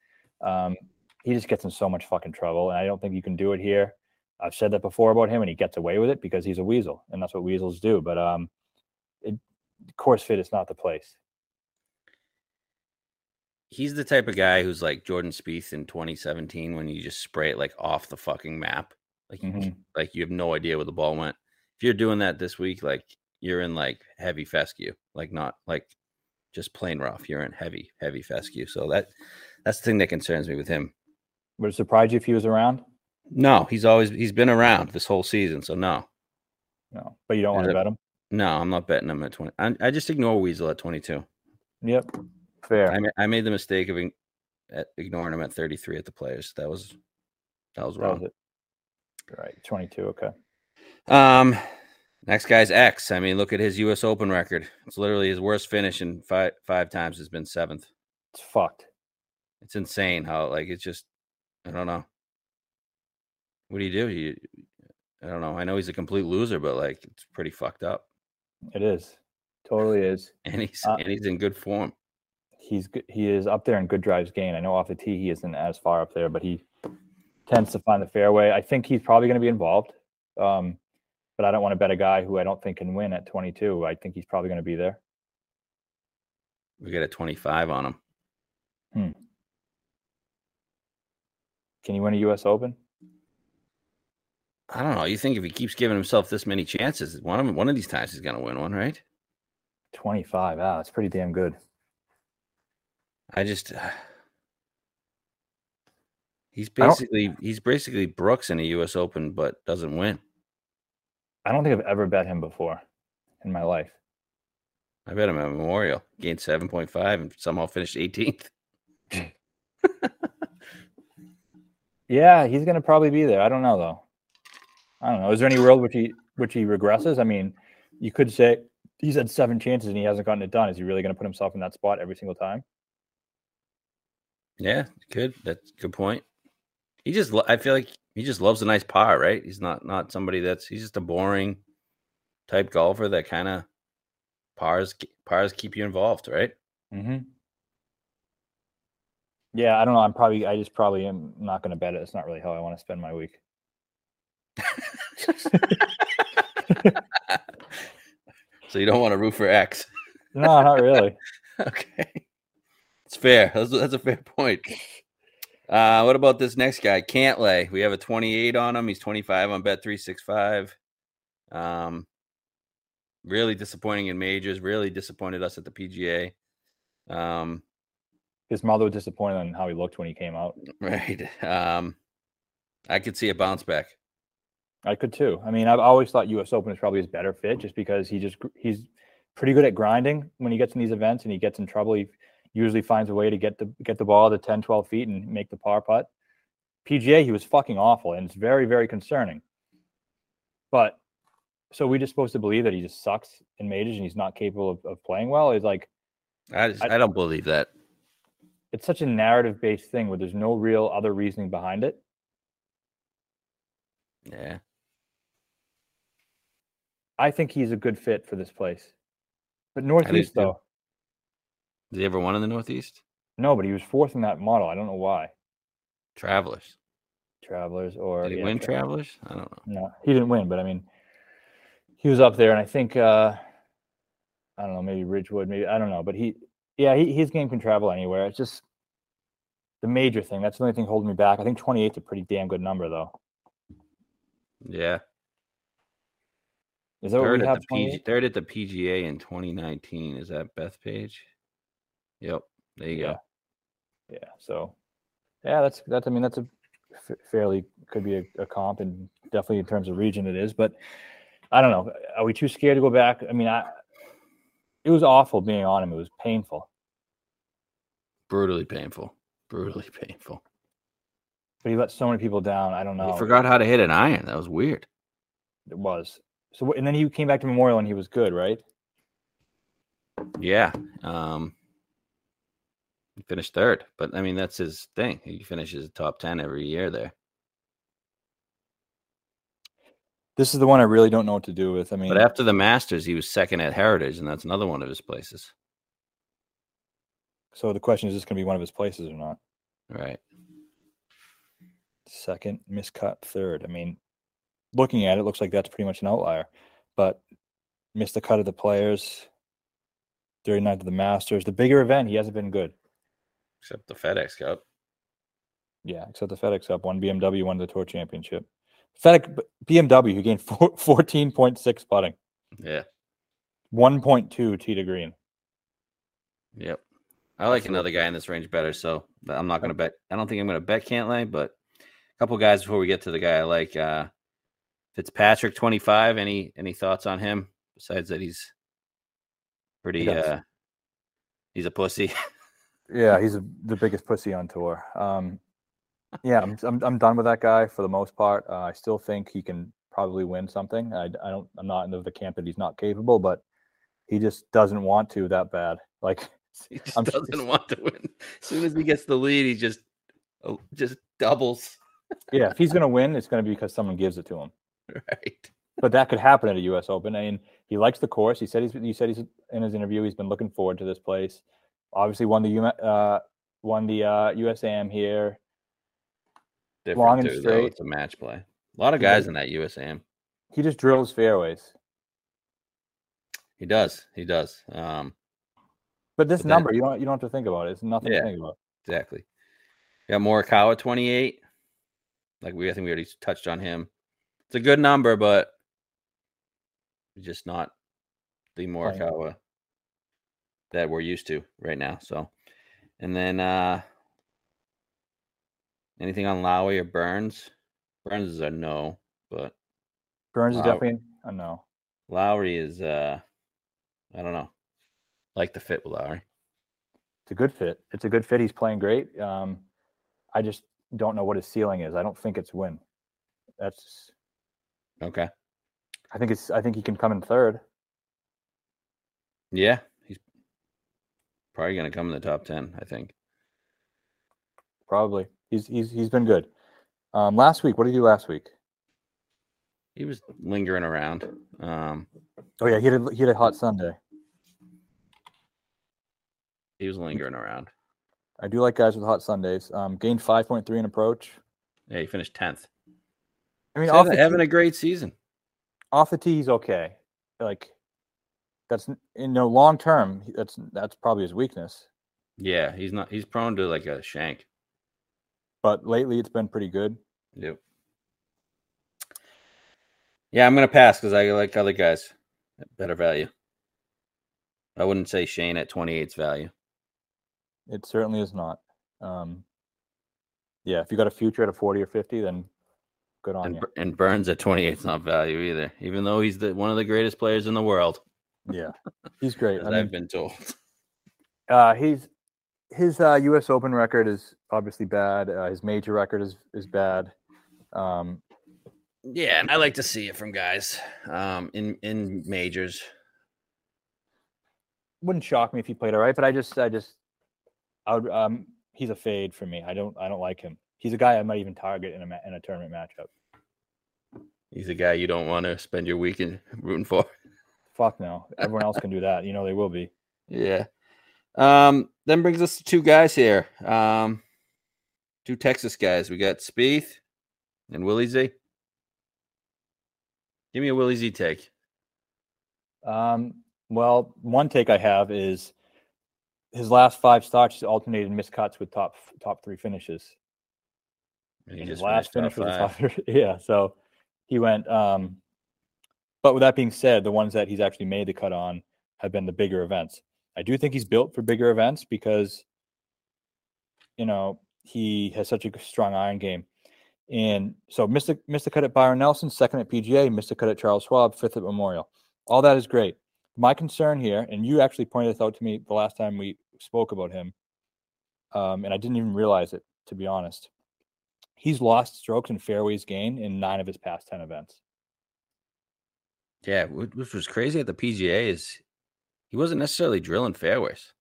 Um, he just gets in so much fucking trouble, and I don't think you can do it here. I've said that before about him, and he gets away with it because he's a weasel, and that's what weasels do. But um, it, course fit is not the place. He's the type of guy who's like Jordan Spieth in 2017 when you just spray it like off the fucking map, like mm-hmm. like you have no idea where the ball went. If you're doing that this week, like you're in like heavy fescue, like not like just plain rough. You're in heavy, heavy fescue. So that that's the thing that concerns me with him. Would it surprise you if he was around? No, he's always he's been around this whole season, so no. No, but you don't want to bet him. No, I'm not betting him at 20. I, I just ignore Weasel at 22. Yep, fair. I, ma- I made the mistake of in, ignoring him at 33 at the players. That was that was wrong. That was right, 22. Okay. Um, next guy's X. I mean, look at his U.S. Open record. It's literally his worst finish in five five times has been seventh. It's fucked. It's insane how like it's just I don't know. What do you do? You, I don't know. I know he's a complete loser, but like it's pretty fucked up. It is, totally is. And he's uh, and he's in good form. He's. He is up there in good drives gain. I know off the tee he isn't as far up there, but he tends to find the fairway. I think he's probably going to be involved. Um, but I don't want to bet a guy who I don't think can win at 22. I think he's probably going to be there. We got a 25 on him. Hmm. Can you win a U.S. Open? I don't know. You think if he keeps giving himself this many chances, one of one of these times he's going to win one, right? Twenty five. Wow, that's pretty damn good. I just uh, he's basically he's basically Brooks in a U.S. Open, but doesn't win. I don't think I've ever bet him before in my life. I bet him at Memorial, gained seven point five, and somehow finished eighteenth. yeah, he's going to probably be there. I don't know though. I don't know. Is there any world which he which he regresses? I mean, you could say he's had seven chances and he hasn't gotten it done. Is he really going to put himself in that spot every single time? Yeah, good. That's good point. He just, I feel like he just loves a nice par, right? He's not not somebody that's he's just a boring type golfer that kind of pars pars keep you involved, right? Mm-hmm. Yeah, I don't know. I'm probably I just probably am not going to bet it. It's not really how I want to spend my week. So you don't want to root for X? no, not really. okay, it's fair. That's, that's a fair point. Uh, what about this next guy, Cantlay? We have a 28 on him. He's 25 on Bet 365. Um, really disappointing in majors. Really disappointed us at the PGA. Um, his mother was disappointed on how he looked when he came out. Right. Um, I could see a bounce back. I could too. I mean, I've always thought U.S. Open is probably his better fit, just because he just he's pretty good at grinding when he gets in these events and he gets in trouble. He usually finds a way to get the get the ball to 10, 12 feet and make the par putt. PGA, he was fucking awful, and it's very, very concerning. But so we just supposed to believe that he just sucks in majors and he's not capable of, of playing well? Is like I, just, I, I don't believe that. It's such a narrative based thing where there's no real other reasoning behind it. Yeah. I think he's a good fit for this place. But Northeast though. Did he ever won in the Northeast? No, but he was fourth in that model. I don't know why. Travelers. Travelers or did he yeah, win Travelers? I don't know. No, he didn't win, but I mean, he was up there, and I think uh I don't know, maybe Ridgewood, maybe I don't know, but he, yeah, he, his game can travel anywhere. It's just the major thing. That's the only thing holding me back. I think 28 is a pretty damn good number, though. Yeah. Is that third, what we at the PG, third at the PGA in 2019. Is that Bethpage? Yep. There you yeah. go. Yeah. So, yeah, that's that's. I mean, that's a f- fairly could be a, a, comp, and definitely in terms of region, it is. But I don't know. Are we too scared to go back? I mean, I it was awful being on him. It was painful. Brutally painful. Brutally painful. But he let so many people down. I don't know. He forgot how to hit an iron. That was weird. It was. So and then he came back to Memorial and he was good, right? Yeah. Um he finished third. But I mean that's his thing. He finishes top ten every year there. This is the one I really don't know what to do with. I mean, but after the Masters, he was second at Heritage, and that's another one of his places. So the question is, this going to be one of his places or not? Right. Second, miscut third. I mean, looking at it, looks like that's pretty much an outlier, but missed the cut of the players. 39th of the Masters. The bigger event, he hasn't been good. Except the FedEx Cup. Yeah, except the FedEx Cup. One BMW won the Tour Championship. FedEx BMW, who gained 14.6 putting. Yeah. 1.2 tee to green. Yep. I like another guy in this range better, so I'm not going to bet. I don't think I'm going to bet Cantlay, but a couple guys before we get to the guy I like. Uh, Fitzpatrick, 25. Any any thoughts on him besides that he's pretty? He uh, he's a pussy. yeah, he's a, the biggest pussy on tour. Um, yeah, I'm, I'm, I'm done with that guy for the most part. Uh, I still think he can probably win something. I, I don't I'm not in the camp that he's not capable, but he just doesn't want to that bad. Like he just I'm, doesn't want to win. As soon as he gets the lead, he just oh, just doubles. yeah, if he's gonna win, it's gonna be because someone gives it to him. Right. But that could happen at a U.S. Open. I mean, he likes the course. He said he's he said he's in his interview. He's been looking forward to this place. Obviously, won the uh, won the uh, USAM here different long and too, straight. Though. It's a match play. A lot of guys in that USAM. He just drills fairways. He does. He does. Um, but this but number, then, you don't you don't have to think about it. It's nothing yeah, to think about. Exactly. got Morikawa twenty eight. Like we, I think we already touched on him. It's a good number, but just not the Morikawa that we're used to right now. So, and then uh Anything on Lowry or Burns? Burns is a no, but Burns is definitely a no. Lowry is uh I don't know. Like the fit with Lowry. It's a good fit. It's a good fit. He's playing great. Um I just don't know what his ceiling is. I don't think it's win. That's okay. I think it's I think he can come in third. Yeah, he's probably gonna come in the top ten, I think. Probably. He's he's he's been good. Um, last week, what did he do last week? He was lingering around. Um, oh yeah, he had a, he had a hot Sunday. He was lingering around. I do like guys with hot Sundays. Um, gained five point three in approach. Yeah, he finished tenth. I mean, off having tee, a great season. Off the tee, he's okay. Like that's you know long term. That's that's probably his weakness. Yeah, he's not. He's prone to like a shank but lately it's been pretty good. Yep. Yeah, I'm gonna pass because I like other guys at better value. I wouldn't say Shane at 28's value. It certainly is not. Um, yeah, if you got a future at a 40 or 50, then good on and, you. And Burns at 28 is not value either, even though he's the one of the greatest players in the world. Yeah, he's great. I have been told. Uh, he's his uh, U.S. Open record is obviously bad. Uh, his major record is is bad. Um, yeah, and I like to see it from guys um, in in majors. Wouldn't shock me if he played all right, but I just I just I would um he's a fade for me. I don't I don't like him. He's a guy I might even target in a in a tournament matchup. He's a guy you don't want to spend your weekend rooting for. Fuck no. Everyone else can do that. You know they will be. Yeah. Um, then brings us to two guys here. Um, two Texas guys. We got Spieth and Willie Z. Give me a Willie Z take. Um, well, one take I have is his last five starts alternated miscuts with top top three finishes. His last finish was top yeah. So he went. Um, but with that being said, the ones that he's actually made the cut on have been the bigger events. I do think he's built for bigger events because, you know, he has such a strong iron game. And so missed the, missed the cut at Byron Nelson, second at PGA, missed the cut at Charles Schwab, fifth at Memorial. All that is great. My concern here, and you actually pointed this out to me the last time we spoke about him, um, and I didn't even realize it, to be honest. He's lost strokes and fairways gained in nine of his past 10 events. Yeah, which was crazy at the PGA is he wasn't necessarily drilling fairways.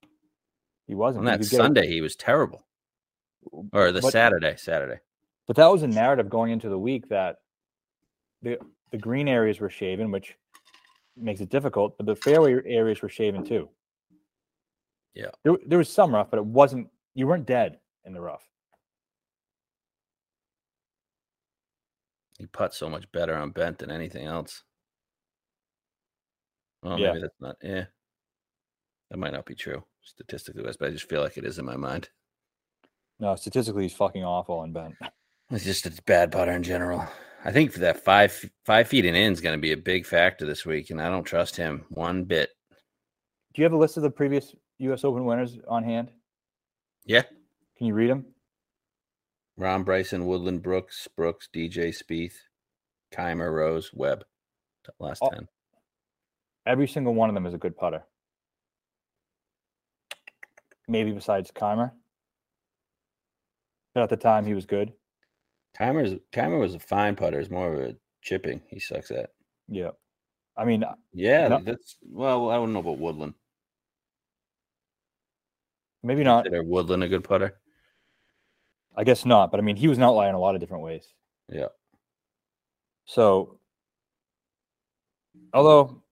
He wasn't. On that Sunday, he was terrible. Or the but, Saturday, Saturday. But that was a narrative going into the week that the the green areas were shaven, which makes it difficult, but the fairway areas were shaven too. Yeah. There, there was some rough, but it wasn't you weren't dead in the rough. He puts so much better on bent than anything else. Well, yeah. maybe that's not. Yeah, that might not be true statistically, but I just feel like it is in my mind. No, statistically, he's fucking awful on bent. It's just a bad putter in general. I think that five five feet and in is going to be a big factor this week, and I don't trust him one bit. Do you have a list of the previous U.S. Open winners on hand? Yeah. Can you read them? Rahm, Bryson, Woodland, Brooks, Brooks, DJ, Spieth, Kaymer, Rose, Webb. Last oh, ten. Every single one of them is a good putter. Maybe besides Kaymer. But at the time, he was good. Kaymer's Kaymer was a fine putter. It's more of a chipping. He sucks at. Yeah, I mean, uh, yeah, no, that's well. I don't know about Woodland. Maybe not. Consider Woodland a good putter? I guess not, but I mean, he was an outlier in a lot of different ways. Yeah. So, although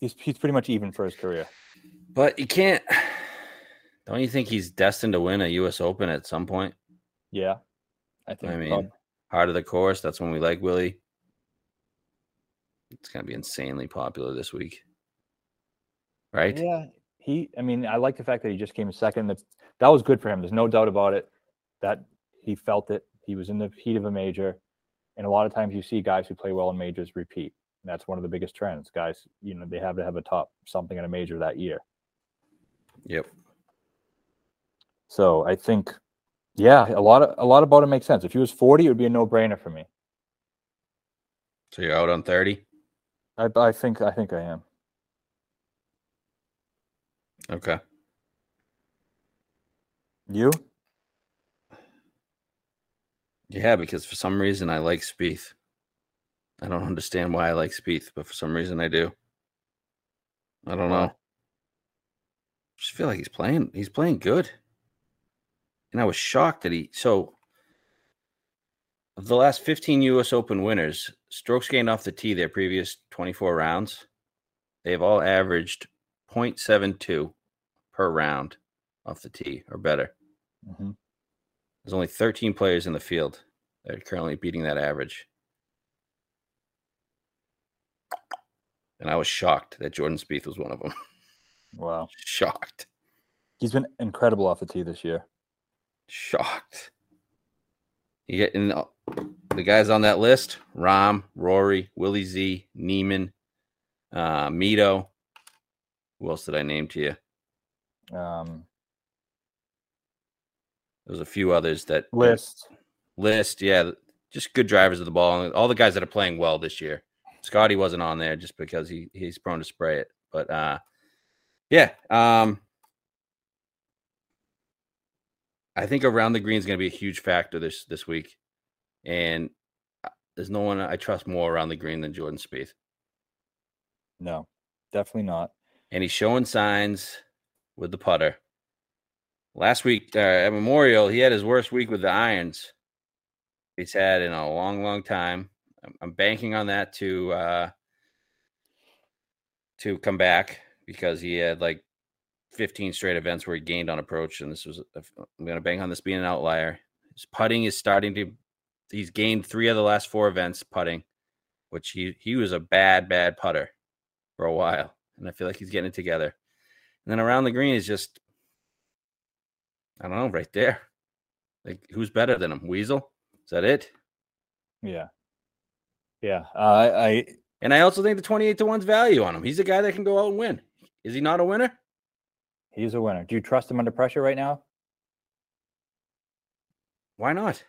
he's he's pretty much even for his career, but you can't. Don't you think he's destined to win a U.S. Open at some point? Yeah, I think. I mean, heart of the course. That's when we like Willie. It's gonna be insanely popular this week, right? Yeah, he. I mean, I like the fact that he just came second. That that was good for him. There's no doubt about it. That he felt it. He was in the heat of a major, and a lot of times you see guys who play well in majors repeat. And that's one of the biggest trends. Guys, you know, they have to have a top something in a major that year. Yep. So I think yeah, a lot of a lot about it makes sense. If he was 40, it would be a no-brainer for me. So you're out on 30? I I think I think I am. Okay. You? Yeah, because for some reason I like Spieth. I don't understand why I like Spieth, but for some reason I do. I don't know. I just feel like he's playing. He's playing good and I was shocked that he so of the last 15 US Open winners, strokes gained off the tee their previous 24 rounds, they've all averaged 0.72 per round off the tee or better. Mm-hmm. There's only 13 players in the field that are currently beating that average. And I was shocked that Jordan Spieth was one of them. Wow. shocked. He's been incredible off the tee this year. Shocked. You get in the, the guys on that list: Rahm, Rory, Willie Z, Niemann, uh, Mito. Who else did I name to you? Um, there's a few others that list. List, yeah, just good drivers of the ball. All the guys that are playing well this year. Scotty wasn't on there just because he he's prone to spray it, but uh, yeah. Um, I think around the green is going to be a huge factor this this week, and uh, there's no one I trust more around the green than Jordan Spieth. No, definitely not. And he's showing signs with the putter. Last week uh, at Memorial, he had his worst week with the irons he's had in a long, long time. I'm, banking on that to uh, to come back because he had like 15 straight events where he gained on approach, and this was I'm going to bank on this being an outlier. His putting is starting to. He's gained three of the last four events putting, which he he was a bad bad putter for a while, and I feel like he's getting it together. And then around the green is just I don't know, right there. Like who's better than him? Weasel? Is that it? Yeah. Yeah. Uh, I, I and I also think the 28 to 1's value on him. He's a guy that can go out and win. Is he not a winner? He's a winner. Do you trust him under pressure right now? Why not?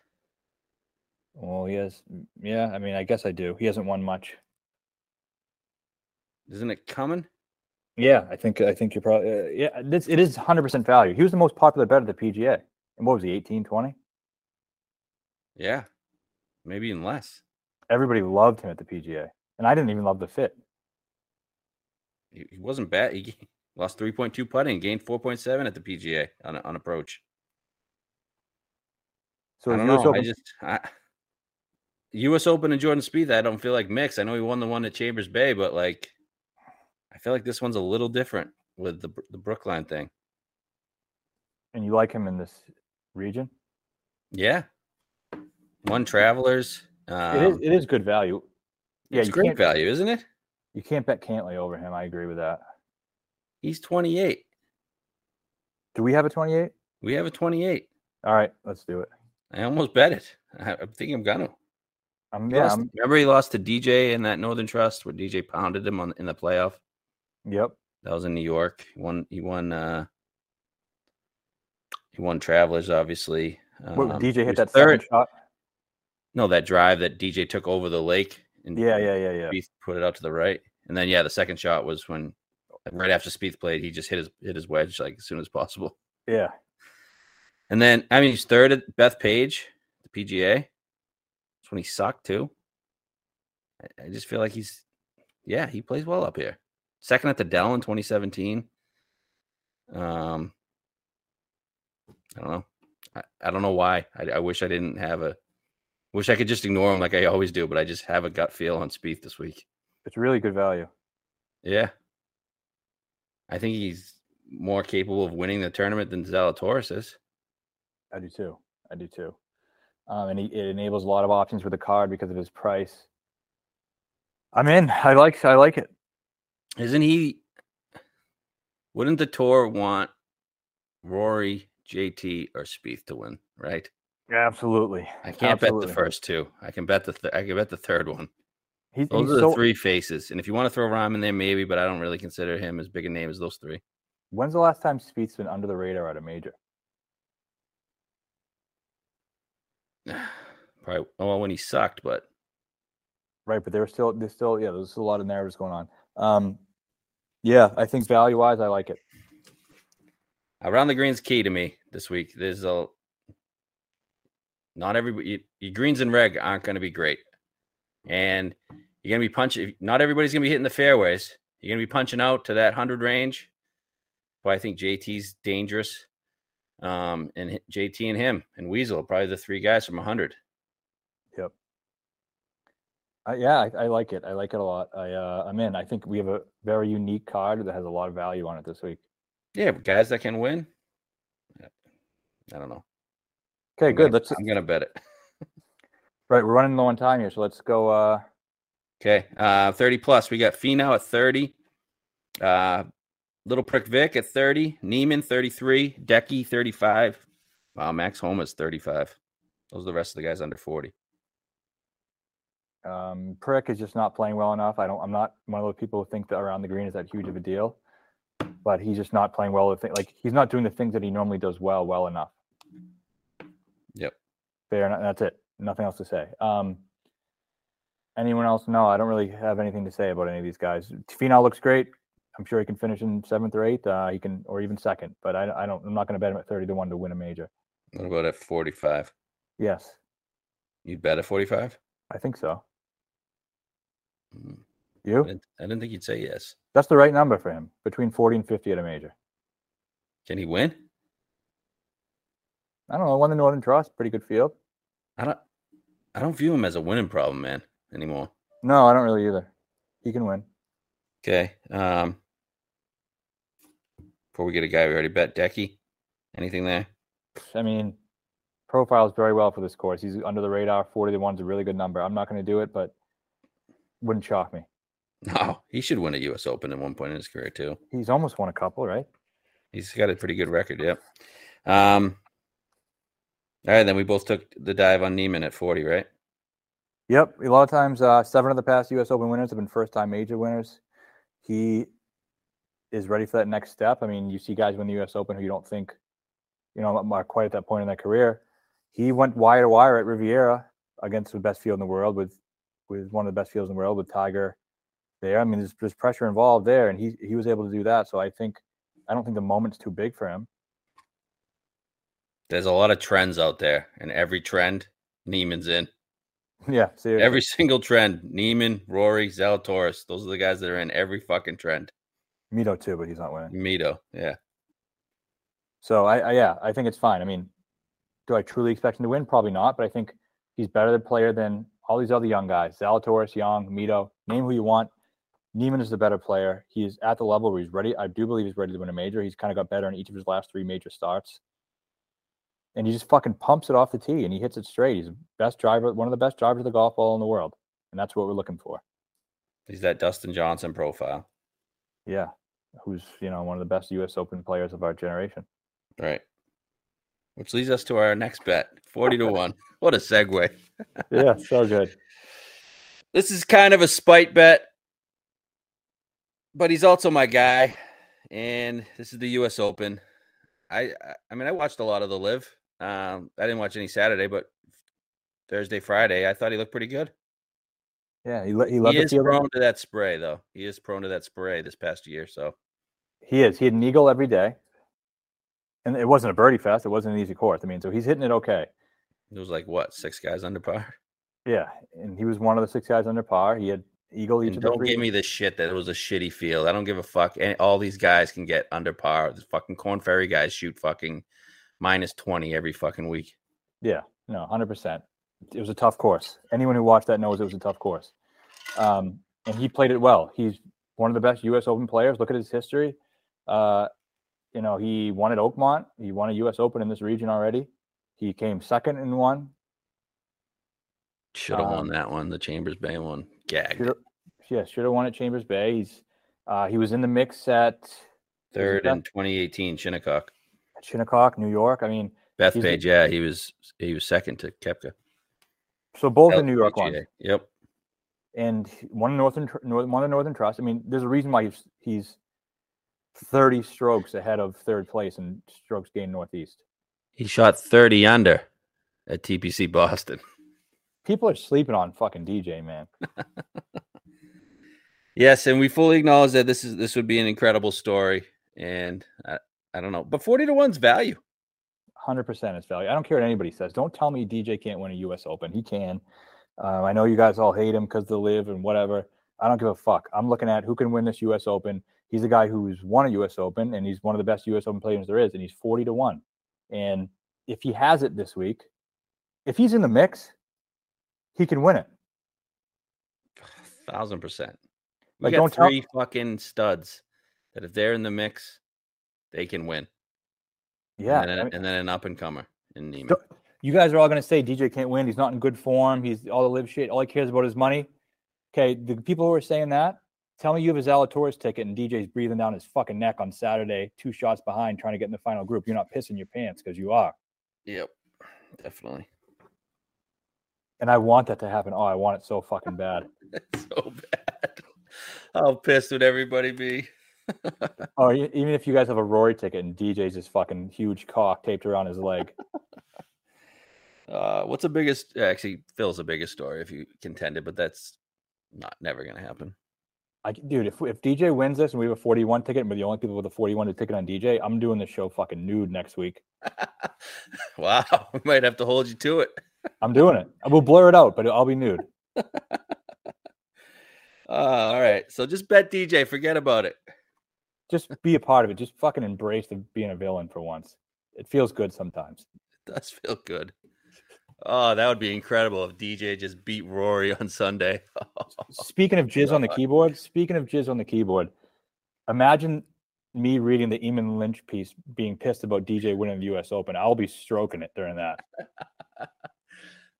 Well, he has. Yeah, I mean, I guess I do. He hasn't won much. Isn't it coming? Yeah, I think I think you're probably uh, yeah. This it is 100 percent value. He was the most popular bet at the PGA. And what was he? 18, 20? Yeah, maybe even less. Everybody loved him at the PGA, and I didn't even love the fit. He, he wasn't bad. He lost 3.2 putting, gained 4.7 at the PGA on on approach. So I don't know. Open... I just I, U.S. Open and Jordan Spieth. I don't feel like mix. I know he won the one at Chambers Bay, but like, I feel like this one's a little different with the the Brookline thing. And you like him in this region? Yeah. One Travelers. Um, it is. Um, it is good value. Yeah, it's great value, isn't it? You can't bet Cantlay over him. I agree with that. He's 28. Do we have a 28? We have a 28. All right, let's do it. I almost bet it. I, am thinking I'm gonna. Um, yeah, lost, remember he lost to DJ in that Northern Trust where DJ pounded him on in the playoff. Yep, that was in New York. He won. He won. uh He won Travelers, obviously. What, um, DJ hit that third shot? No, that drive that DJ took over the lake. And yeah, yeah, yeah, yeah. Spieth put it out to the right, and then yeah, the second shot was when right after Spieth played, he just hit his hit his wedge like as soon as possible. Yeah, and then I mean he's third at Bethpage, the PGA. That's when he sucked too. I, I just feel like he's yeah, he plays well up here. Second at the Dell in 2017. Um I don't know. I, I don't know why. I, I wish I didn't have a wish I could just ignore him like I always do, but I just have a gut feel on Spieth this week. It's really good value. Yeah. I think he's more capable of winning the tournament than Zalatoris is. I do too. I do too. Um, and he, it enables a lot of options for the card because of his price. I'm in. I like. I like it. Isn't he? Wouldn't the tour want Rory, JT, or Spieth to win? Right. Absolutely. I can't Absolutely. bet the first two. I can bet the. Th- I can bet the third one. He's, those are the so... three faces, and if you want to throw Rahm in there, maybe, but I don't really consider him as big a name as those three. When's the last time Spieth's been under the radar at a major? Probably well when he sucked, but right. But there were still there's still yeah there's a lot of narratives going on. Um, yeah, I think value wise, I like it. Around the greens key to me this week. There's a not everybody your greens and reg aren't going to be great, and you're going to be punching. Not everybody's going to be hitting the fairways. You're going to be punching out to that hundred range. But I think JT's dangerous um, and JT and him and Weasel, probably the three guys from 100. Uh, yeah, I, I, like it. I like it a lot. I uh, I'm in. I think we have a very unique card that has a lot of value on it this week. Yeah, guys that can win. I don't know. Okay, I'm good. Gonna, let's. I'm gonna bet it. right, we're running low on time here, so let's go. uh Okay, uh 30 plus. We got Finau at 30. Uh Little Prick Vic at 30, Niemann 33, Decky 35. Wow, Max Homa's 35. Those are the rest of the guys under 40. Um, Prick is just not playing well enough. I don't. I'm not one of those people who think that around the green is that huge of a deal, but he's just not playing well. With like he's not doing the things that he normally does well, well enough. Yep. Fair. Enough. That's it. Nothing else to say. Um, anyone else? No, I don't really have anything to say about any of these guys. Finau looks great. I'm sure he can finish in seventh or eighth. Uh, he can, or even second. But I, I don't. I'm not going to bet him at thirty to one to win a major. What about at forty-five? Yes. You'd bet at forty-five? I think so. Mm. You? I didn't, I didn't, think you'd say yes. That's the right number for him. Between forty and fifty at a major. Can he win? I don't know. Won the Northern Trust, pretty good field. I don't. I don't view him as a winning problem, man. anymore. No, I don't really either. He can win. Okay. Um, before we get a guy we already bet, Decky. Anything there? I mean, profiles very well for this course. He's under the radar. 40 to 1's a really good number. I'm not going to do it, but wouldn't shock me. No, he should win a U.S. Open at one point in his career too. He's almost won a couple, right? He's got a pretty good record. Yep. Um. All right, then we both took the dive on Niemann at 40, right? Yep. A lot of times, uh, seven of the past U.S. Open winners have been first-time major winners. He is ready for that next step. I mean, you see guys win the U.S. Open who you don't think, you know, are quite at that point in their career. He went wire to wire at Riviera against the best field in the world with with one of the best fields in the world with Tiger there. I mean, there's, there's pressure involved there, and he he was able to do that. So I think I don't think the moment's too big for him. There's a lot of trends out there, and every trend, Niemann's in. Yeah, seriously. every single trend. Niemann, Rory, Zalatoris. Those are the guys that are in every fucking trend. Mito too, but he's not winning. Mito, yeah. So I, I, yeah, I think it's fine. I mean, do I truly expect him to win? Probably not, but I think he's better the player than all these other young guys. Zalatoris, Young, Mito. Name who you want. Niemann is the better player. He's at the level where he's ready. I do believe he's ready to win a major. He's kind of got better in each of his last three major starts. And he just fucking pumps it off the tee and he hits it straight. He's the best driver, one of the best drivers of the golf ball in the world. And that's what we're looking for. He's that Dustin Johnson profile. Yeah. Who's, you know, one of the best US Open players of our generation. Right. Which leads us to our next bet 40 to 1. What a segue. yeah, so good. This is kind of a spite bet but he's also my guy, and this is the U.S. Open. I I mean, I watched a lot of the live. Um, I didn't watch any Saturday, but Thursday, Friday, I thought he looked pretty good. Yeah, he he, loved. he is prone to that spray though. He is prone to that spray this past year. So he is. He had an eagle every day, and it wasn't a birdie fest. It wasn't an easy course. I mean, so he's hitting it okay. It was like what six guys under par. Yeah, and he was one of the six guys under par. He had Eagle each Don't give me the shit that it was a shitty field. I don't give a fuck. And all these guys can get under par. The fucking Korn Ferry guys shoot fucking minus 20 every fucking week. Yeah, no, 100%. It was a tough course. Anyone who watched that knows it was a tough course. Um, and he played it well. He's one of the best U.S. Open players. Look at his history. Uh, you know, he won at Oakmont. He won a U.S. Open in this region already. He came second in one. Should have um, won that one, the Chambers Bay one. Gag. Should've, yeah, should have won at Chambers Bay. He's uh, he was in the mix at third in 2018, Shinnecock. Shinnecock, New York. I mean, Bethpage. Yeah, he was he was second to Koepka. So both in New York ones. Yep. And one Northern one of Northern Trust. I mean, there's a reason why he's he's 30 strokes ahead of third place in strokes gained Northeast. He shot 30 under at TPC Boston people are sleeping on fucking DJ, man. yes, and we fully acknowledge that this is this would be an incredible story, and I, I don't know, but forty to one's value. Hundred percent is value. I don't care what anybody says. Don't tell me DJ can't win a U.S. Open. He can. Um, I know you guys all hate him because the LIV and whatever. I don't give a fuck. I'm looking at who can win this U.S. Open. He's a guy who's won a U.S. Open, and he's one of the best U.S. Open players there is, and he's forty to one. And if he has it this week, if he's in the mix, he can win it. A Thousand percent. We like, got three tell- fucking studs that if they're in the mix, they can win. Yeah, and then, I mean, and then an up and comer in Niemann. You guys are all going to say DJ can't win. He's not in good form. He's all the LIV shit. All he cares about is money. Okay, the people who are saying that, tell me you have a Zalatoris ticket and DJ's breathing down his fucking neck on Saturday, two shots behind, trying to get in the final group. You're not pissing your pants because you are. Yep, definitely and I want that to happen. Oh, I want it so fucking bad. so bad. How pissed would everybody be? oh, even if you guys have a Rory ticket and DJ's this fucking huge cock taped around his leg. Uh, what's the biggest? Actually, Phil's the biggest story if you contended, but that's not never gonna happen. I, dude, if if DJ wins this and we have a 41 ticket and we're the only people with a 41 ticket on DJ, I'm doing the show fucking nude next week. wow, we might have to hold you to it. I'm doing it. I will blur it out, but I'll be nude. uh, all right. So just bet DJ. Forget about it. Just be a part of it. Just fucking embrace the, being a villain for once. It feels good sometimes. It does feel good. Oh, that would be incredible if DJ just beat Rory on Sunday. speaking of jizz on the keyboard, speaking of jizz on the keyboard, imagine me reading the Eamon Lynch piece being pissed about DJ winning the US Open. I'll be stroking it during that.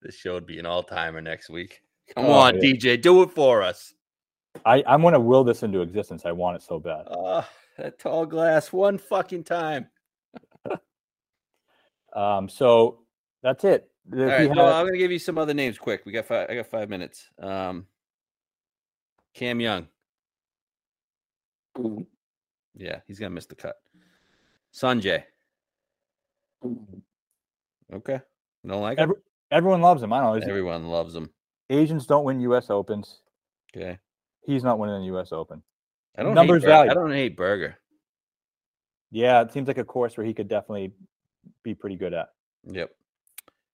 this show would be an all timer next week. Come oh, on, yeah. DJ, do it for us. I, I'm going to will this into existence. I want it so bad. Oh, that tall glass one fucking time. um, so that's it. All right, had... I'm going to give you some other names quick. We got five. I got five minutes. Um, Cam Young. Yeah, he's going to miss the cut. Sungjae. Okay. Don't like Every, Everyone loves him. I don't know. Everyone loves him. Asians don't win U.S. Opens. Okay. He's not winning the U.S. Open. I don't numbers value. I don't hate Berger. Yeah, it seems like a course where he could definitely be pretty good at. Yep.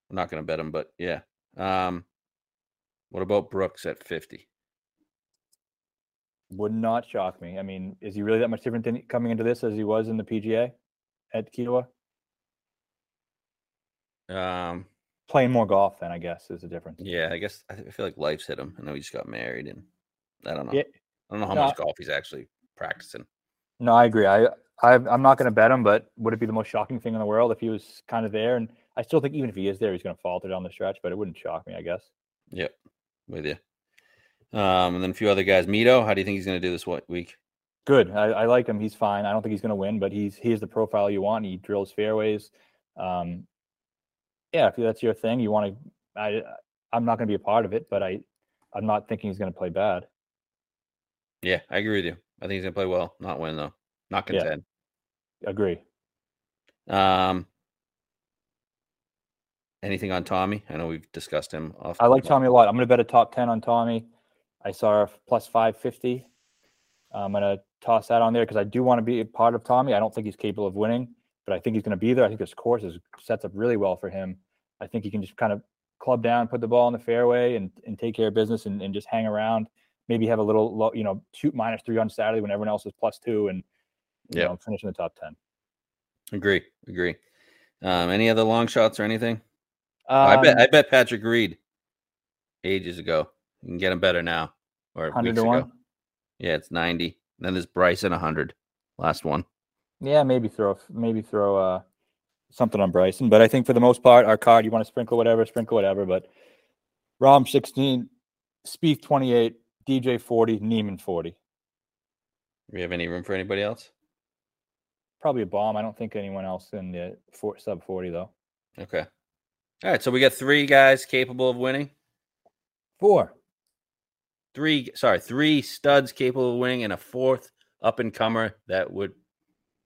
I'm not going to bet him, but yeah. Um, what about Brooks at 50? Would not shock me. I mean, is he really that much different than coming into this as he was in the PGA at Kiawah? Um, playing more golf, then I guess is the difference. Yeah, I guess I feel like life's hit him. I know he just got married, and I don't know. Yeah. I don't know how no, much golf he's actually practicing. No, I agree. I, I I'm not going to bet him, but would it be the most shocking thing in the world if he was kind of there? And I still think even if he is there, he's going to falter down the stretch. But it wouldn't shock me, I guess. Yep, with you. Um, and then a few other guys. Mito, how do you think he's going to do this week? Good. I, I like him. He's fine. I don't think he's going to win, but he's he has the profile you want. He drills fairways. Um, yeah, if that's your thing, you want to. I I'm not going to be a part of it, but I I'm not thinking he's going to play bad. Yeah, I agree with you. I think he's going to play well, not win though, not contend. Yeah, agree. Um, anything on Tommy? I know we've discussed him. Off I like Tommy a lot. I'm going to bet a top ten on Tommy. I saw a plus five fifty. I'm going to toss that on there because I do want to be a part of Tommy. I don't think he's capable of winning, but I think he's going to be there. I think this course is sets up really well for him. I think he can just kind of club down, put the ball in the fairway, and and take care of business, and, and just hang around. Maybe have a little, low, you know, shoot minus three on Saturday when everyone else is plus two, and yeah, know, finish in the top ten. Agree, agree. Um, any other long shots or anything? Um, I bet I bet Patrick Reed ages ago. You can get him better now or weeks ago. One? Yeah, it's ninety. Then there's Bryson hundred. Last one. Yeah, maybe throw maybe throw uh something on Bryson. But I think for the most part, our card, you want to sprinkle whatever, sprinkle whatever. But Rahm 16, Spieth 28, DJ 40, Niemann 40. Do we have any room for anybody else? Probably a bomb. I don't think anyone else in the four, sub 40, though. Okay. All right. So we got three guys capable of winning. Four. Three, sorry, three studs capable of winning and a fourth up and comer that would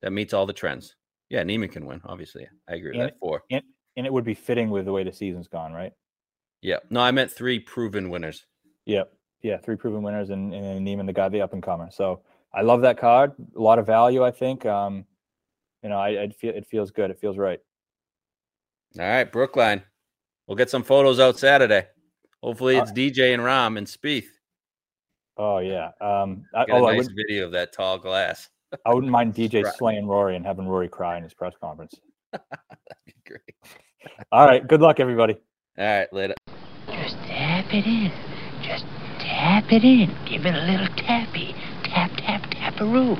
that meets all the trends. Yeah, Niemann can win. Obviously, I agree with and, that. Four, and, and it would be fitting with the way the season's gone, right? Yeah. No, I meant three proven winners. Yep. Yeah, three proven winners, and, and Niemann, the guy, the up and comer. So I love that card. A lot of value, I think. Um, you know, I, I feel it feels good. It feels right. All right, Brookline. We'll get some photos out Saturday. Hopefully, it's uh, DJ and Rahm and Spieth. Oh yeah. Um, I, oh, a nice video of that tall glass. I wouldn't mind DJ right. slaying Rory and having Rory cry in his press conference. That'd be great. All right. Good luck, everybody. All right. Later. Just tap it in. Just tap it in. Give it a little tappy. Tap, tap, tap a roo.